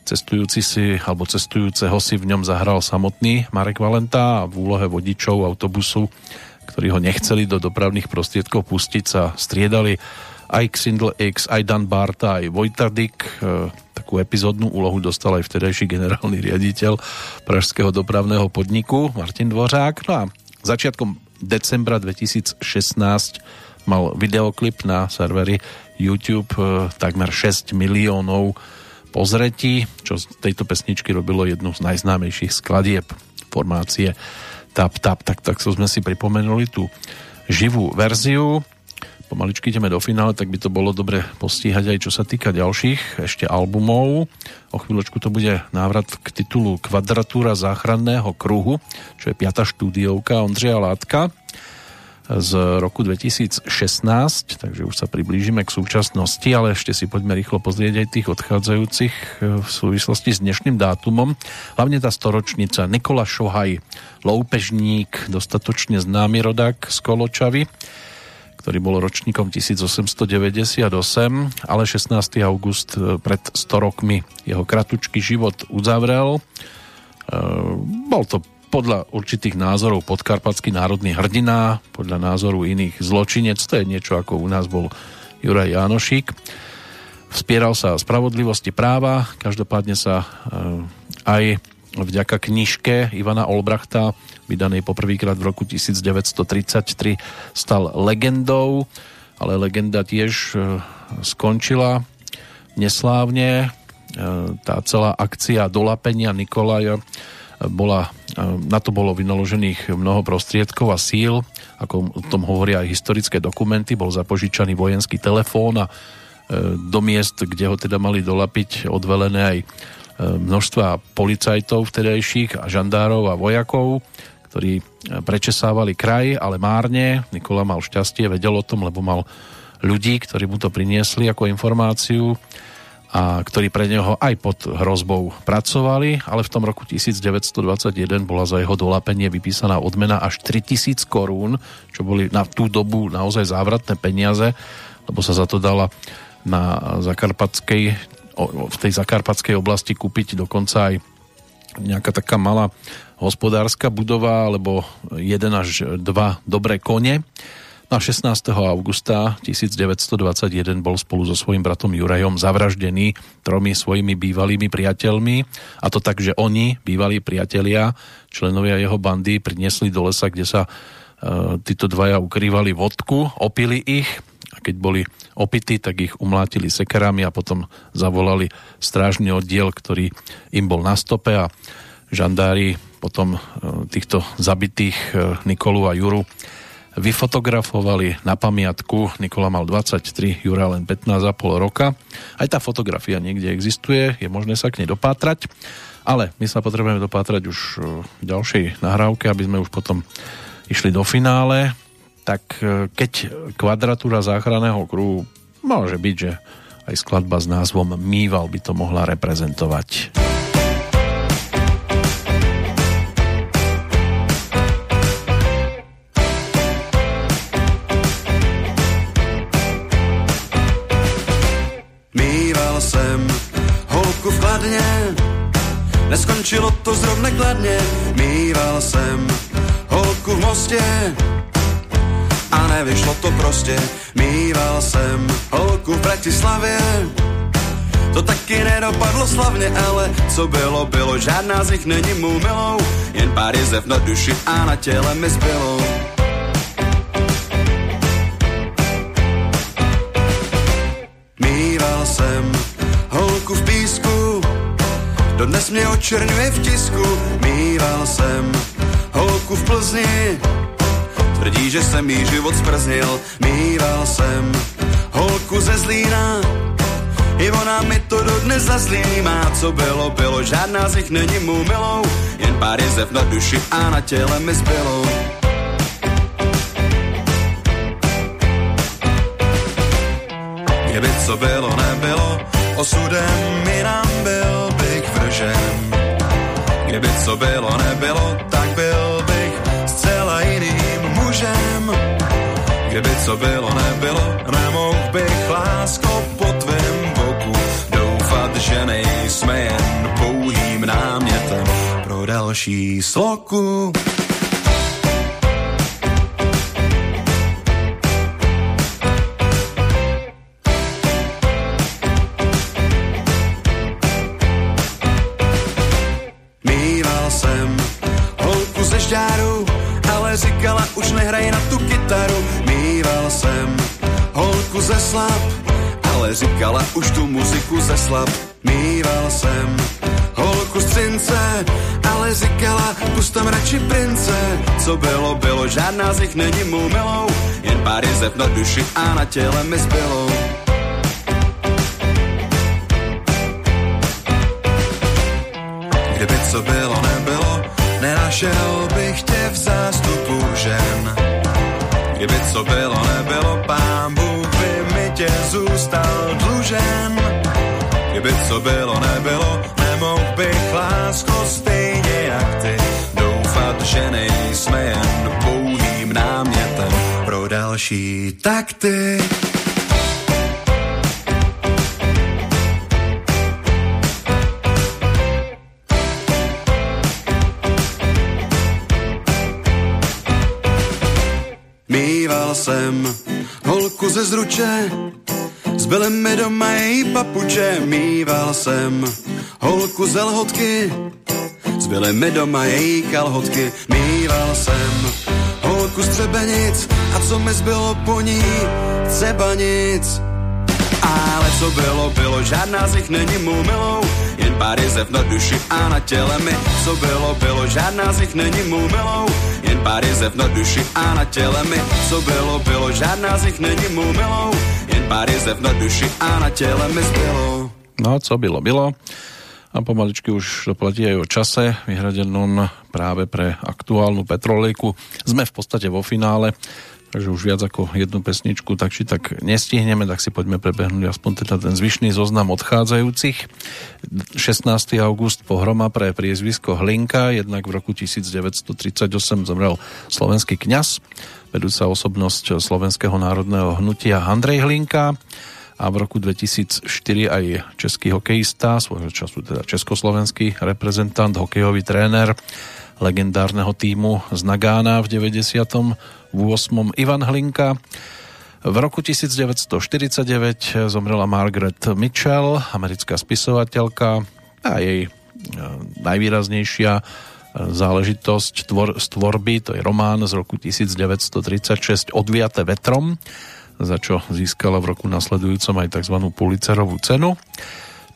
Cestujúci si, alebo cestujúceho si v ňom zahral samotný Marek Valenta a v úlohe vodičov autobusu ktorí ho nechceli do dopravných prostriedkov pustiť, sa striedali aj Xindl X, aj Dan Barta, aj Vojtadik. E, takú epizódnu úlohu dostal aj vtedajší generálny riaditeľ Pražského dopravného podniku Martin Dvořák. No a začiatkom decembra 2016 mal videoklip na servery YouTube e, takmer 6 miliónov pozretí, čo z tejto pesničky robilo jednu z najznámejších skladieb formácie tap, tap, tak, tak so sme si pripomenuli tú živú verziu. Pomaličky ideme do finále, tak by to bolo dobre postíhať aj čo sa týka ďalších ešte albumov. O chvíľočku to bude návrat k titulu Kvadratúra záchranného kruhu, čo je piata štúdiovka Ondřeja Látka z roku 2016, takže už sa priblížime k súčasnosti, ale ešte si poďme rýchlo pozrieť aj tých odchádzajúcich e, v súvislosti s dnešným dátumom. Hlavne tá storočnica Nikola Šohaj, loupežník, dostatočne známy rodák z Koločavy, ktorý bol ročníkom 1898, ale 16. august e, pred 100 rokmi jeho kratučký život uzavrel. E, bol to podľa určitých názorov podkarpatský národný hrdina, podľa názoru iných zločinec, to je niečo ako u nás bol Juraj Jánošík. Vspieral sa spravodlivosti práva, každopádne sa e, aj vďaka knižke Ivana Olbrachta, vydanej poprvýkrát v roku 1933, stal legendou, ale legenda tiež e, skončila neslávne. E, tá celá akcia dolapenia Nikolaja bola, na to bolo vynaložených mnoho prostriedkov a síl, ako o tom hovoria aj historické dokumenty, bol zapožičaný vojenský telefón a e, do miest, kde ho teda mali dolapiť odvelené aj e, množstva policajtov vtedajších a žandárov a vojakov, ktorí e, prečesávali kraj, ale márne. Nikola mal šťastie, vedel o tom, lebo mal ľudí, ktorí mu to priniesli ako informáciu a ktorí pre neho aj pod hrozbou pracovali, ale v tom roku 1921 bola za jeho dolapenie vypísaná odmena až 3000 korún, čo boli na tú dobu naozaj závratné peniaze, lebo sa za to dala na Zakarpatskej, v tej Zakarpatskej oblasti kúpiť dokonca aj nejaká taká malá hospodárska budova alebo jeden až dva dobré kone na 16. augusta 1921 bol spolu so svojím bratom Jurajom zavraždený tromi svojimi bývalými priateľmi a to tak, že oni, bývalí priatelia, členovia jeho bandy, priniesli do lesa, kde sa e, títo dvaja ukrývali vodku, opili ich a keď boli opití, tak ich umlátili sekerami a potom zavolali strážny oddiel, ktorý im bol na stope a žandári potom e, týchto zabitých e, Nikolu a Juru vyfotografovali na pamiatku. Nikola mal 23, Jura len 15 a pol roka. Aj tá fotografia niekde existuje, je možné sa k nej dopátrať, ale my sa potrebujeme dopátrať už v ďalšej nahrávke, aby sme už potom išli do finále. Tak e, keď kvadratúra záchranného kruhu môže byť, že aj skladba s názvom Mýval by to mohla reprezentovať. Neskončilo to zrovna kladně, mýval jsem holku v mostě a nevyšlo to prostě. Mýval jsem holku v Bratislavě, to taky nedopadlo slavně, ale co bylo, bylo, žádná z nich není mou milou, jen pár jezev na duši a na těle mi zbylo. Mýval jsem holku v písku, Dodnes mě očerňuje v tisku, mýval jsem holku v Plzni. Tvrdí, že jsem jí život sprznil, mýval jsem holku ze Zlína. I ona mi to dodnes zazlí má, co bylo, bylo, žádná z nich není mou milou, jen pár jezev na duši a na těle mi zbylo. Kdyby co bylo, nebylo, osudem mi nám byl vržen. Kdyby co bylo, nebylo, tak byl bych zcela jiným mužem. Kdyby co bylo, nebylo, nemohl bych lásko po tvém boku doufat, že nejsme jen pouhým námětem pro další sloku. Nehraj na tu kytaru. Mýval jsem holku ze slab, ale říkala už tu muziku ze slab. Mýval jsem holku z cince, ale říkala, pust tam radši prince. Co bylo, bylo, žádná z nich není mou milou, jen pár jezev na duši a na těle mi zbylo. Kdyby co bylo, nebylo, nenašel bych tě v zástupu žen. Kdyby co bylo, nebylo, pán Bůh by mi tě zůstal dlužen. Kdyby co bylo, nebylo, nemohl bych lásko stejně jak ty doufat, že nejsme jen pouhým námětem pro další takty. Jsem holku ze zruče, zbyly mi doma její papuče, mýval jsem holku ze lhotky, zbyly mi doma její kalhotky, mýval jsem holku z třebenic a co mi zbylo po ní, třeba nic. Ale co bylo, bylo, žádná z nich není mou milou, jen pár jezev na duši a na těle mi. Co bylo, bylo, žádná z nich není mou milou, jen pár jezev na duši a na těle mi. Co bylo, bylo, žádná z nich není mou milou, jen pár jezev na duši a na těle mi zbylo. No, co bylo, bylo. A pomaličky už platí aj o čase, vyhradenom práve pre aktuálnu petrolejku. Sme v podstate vo finále, takže už viac ako jednu pesničku tak či tak nestihneme, tak si poďme prebehnúť aspoň teda ten zvyšný zoznam odchádzajúcich. 16. august pohroma pre priezvisko Hlinka, jednak v roku 1938 zomrel slovenský kňaz, vedúca osobnosť Slovenského národného hnutia Andrej Hlinka a v roku 2004 aj český hokejista, svojho času teda československý reprezentant, hokejový tréner legendárneho týmu z Nagána v 98. Ivan Hlinka. V roku 1949 zomrela Margaret Mitchell, americká spisovateľka a jej e, najvýraznejšia e, záležitosť tvor, z tvorby, to je román z roku 1936 Odviate vetrom, za čo získala v roku nasledujúcom aj tzv. Pulitzerovú cenu.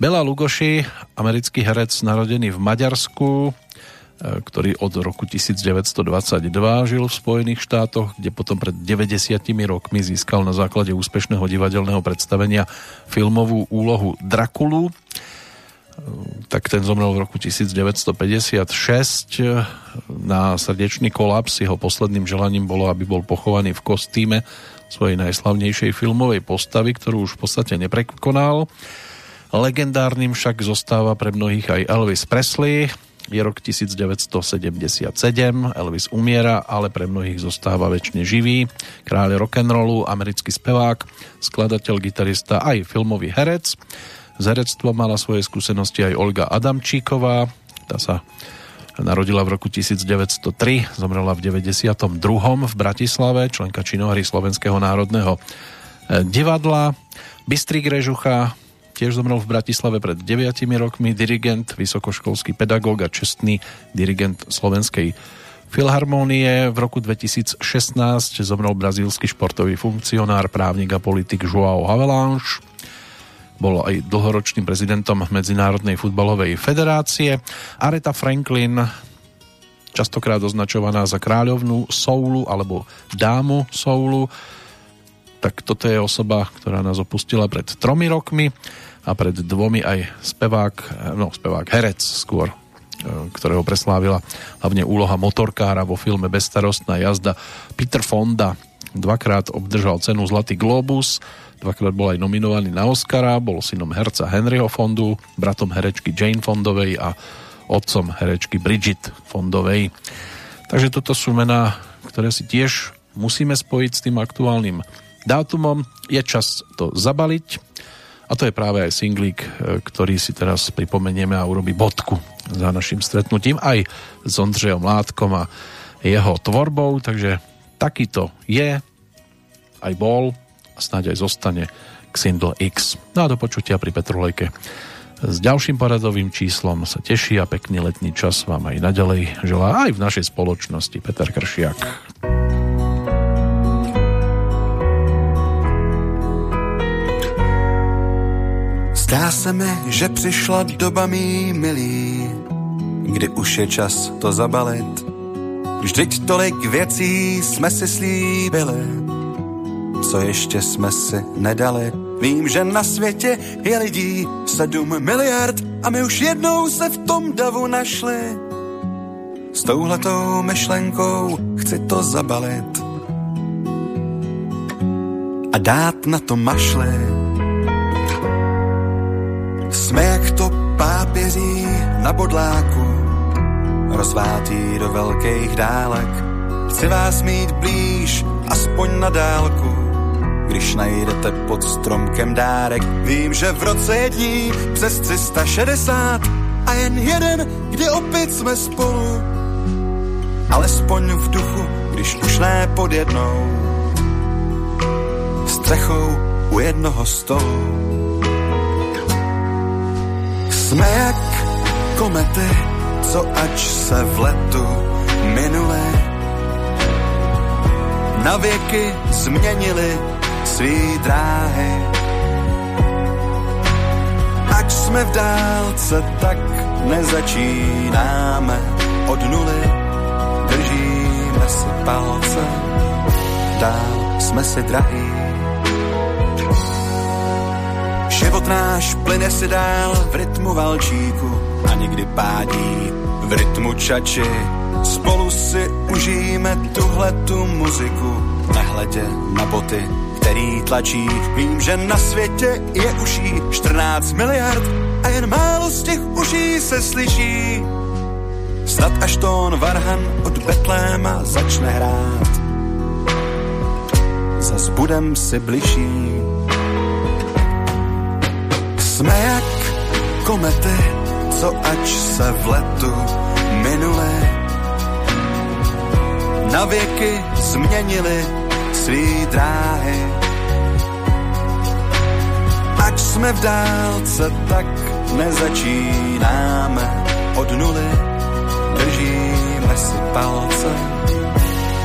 Bela Lugoši, americký herec narodený v Maďarsku, ktorý od roku 1922 žil v Spojených štátoch, kde potom pred 90 rokmi získal na základe úspešného divadelného predstavenia filmovú úlohu Drakulu. E, tak ten zomrel v roku 1956 na srdečný kolaps. Jeho posledným želaním bolo, aby bol pochovaný v kostýme svojej najslavnejšej filmovej postavy, ktorú už v podstate neprekonal. Legendárnym však zostáva pre mnohých aj Elvis Presley, je rok 1977, Elvis umiera, ale pre mnohých zostáva väčšine živý. Kráľ rock'n'rollu, americký spevák, skladateľ, gitarista aj filmový herec. Z herectvom mala svoje skúsenosti aj Olga Adamčíková, tá sa narodila v roku 1903, zomrela v 92. v Bratislave, členka činohry Slovenského národného eh, divadla. Bystrik Režucha, tiež zomrel v Bratislave pred 9 rokmi, dirigent, vysokoškolský pedagóg a čestný dirigent Slovenskej Filharmónie. V roku 2016 zomrel brazílsky športový funkcionár, právnik a politik Joao Havelange. Bol aj dlhoročným prezidentom Medzinárodnej futbalovej federácie. Aretha Franklin, častokrát označovaná za kráľovnú soulu alebo dámu soulu, tak toto je osoba, ktorá nás opustila pred tromi rokmi a pred dvomi aj spevák, no spevák, herec skôr, e, ktorého preslávila hlavne úloha motorkára vo filme Bestarostná jazda Peter Fonda. Dvakrát obdržal cenu Zlatý Globus, dvakrát bol aj nominovaný na Oscara, bol synom herca Henryho Fondu, bratom herečky Jane Fondovej a otcom herečky Bridget Fondovej. Takže toto sú mená, ktoré si tiež musíme spojiť s tým aktuálnym dátumom. Je čas to zabaliť a to je práve aj singlík, e, ktorý si teraz pripomenieme a urobí bodku za našim stretnutím aj s Ondřejom Látkom a jeho tvorbou, takže takýto je, aj bol a snáď aj zostane Xindl X. No a do počutia pri Petrolejke s ďalším poradovým číslom sa teší a pekný letný čas vám aj naďalej želá aj v našej spoločnosti Peter Kršiak. Zdá se mi, že přišla doba mý milý, kdy už je čas to zabalit. Vždyť tolik věcí jsme si slíbili, co ještě jsme si nedali. Vím, že na světě je lidí sedm miliard a my už jednou se v tom davu našli. S touhletou myšlenkou chci to zabalit a dát na to mašly jsme jak to pápěří na bodláku, rozvátí do velkých dálek. Chci vás mít blíž, aspoň na dálku, když najdete pod stromkem dárek. Vím, že v roce je dní přes 360 a jen jeden, kdy opět jsme spolu. Alespoň v duchu, když už ne pod jednou střechou u jednoho stolu. Jsme jak komety, co ač se v letu minuli, na věky změnili svý dráhy. Ač jsme v dálce, tak nezačínáme od nuly. Držíme si palce, dál jsme si drahí. Život náš plyne si dál v rytmu valčíku a někdy pádí v rytmu čači. Spolu si užijeme tuhle tu muziku nehledě na boty, který tlačí. Vím, že na světě je uší 14 miliard a jen málo z těch uší se slyší. Snad až tón Varhan od Betléma začne hrát. Zas budem si bližší. Jsme jak komety, co ač se v letu minuli. Na věky změnili svý dráhy. Ať jsme v dálce, tak nezačínáme od nuly. Držíme si palce,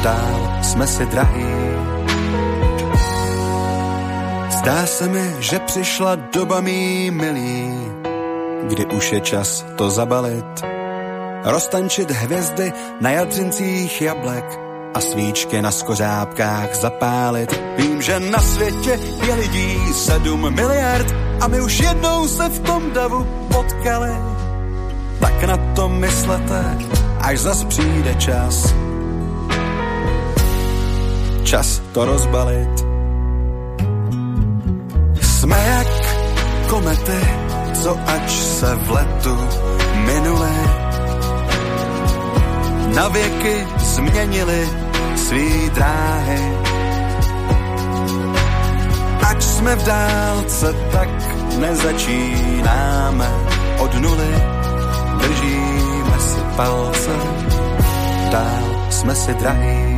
dál jsme si drahí. Zdá se mi, že přišla doba mý milý, kdy už je čas to zabalit. Roztančit hvězdy na jadřincích jablek a svíčky na skořápkách zapálit. Vím, že na světě je lidí sedm miliard a my už jednou se v tom davu potkali. Tak na to myslete, až zas přijde čas. Čas to rozbalit. Jsme jak komety, co ač se v letu minuli. Na věky změnili svý dráhy. Ať jsme v dálce, tak nezačínáme od nuly. Držíme si palce, dál jsme si drahí.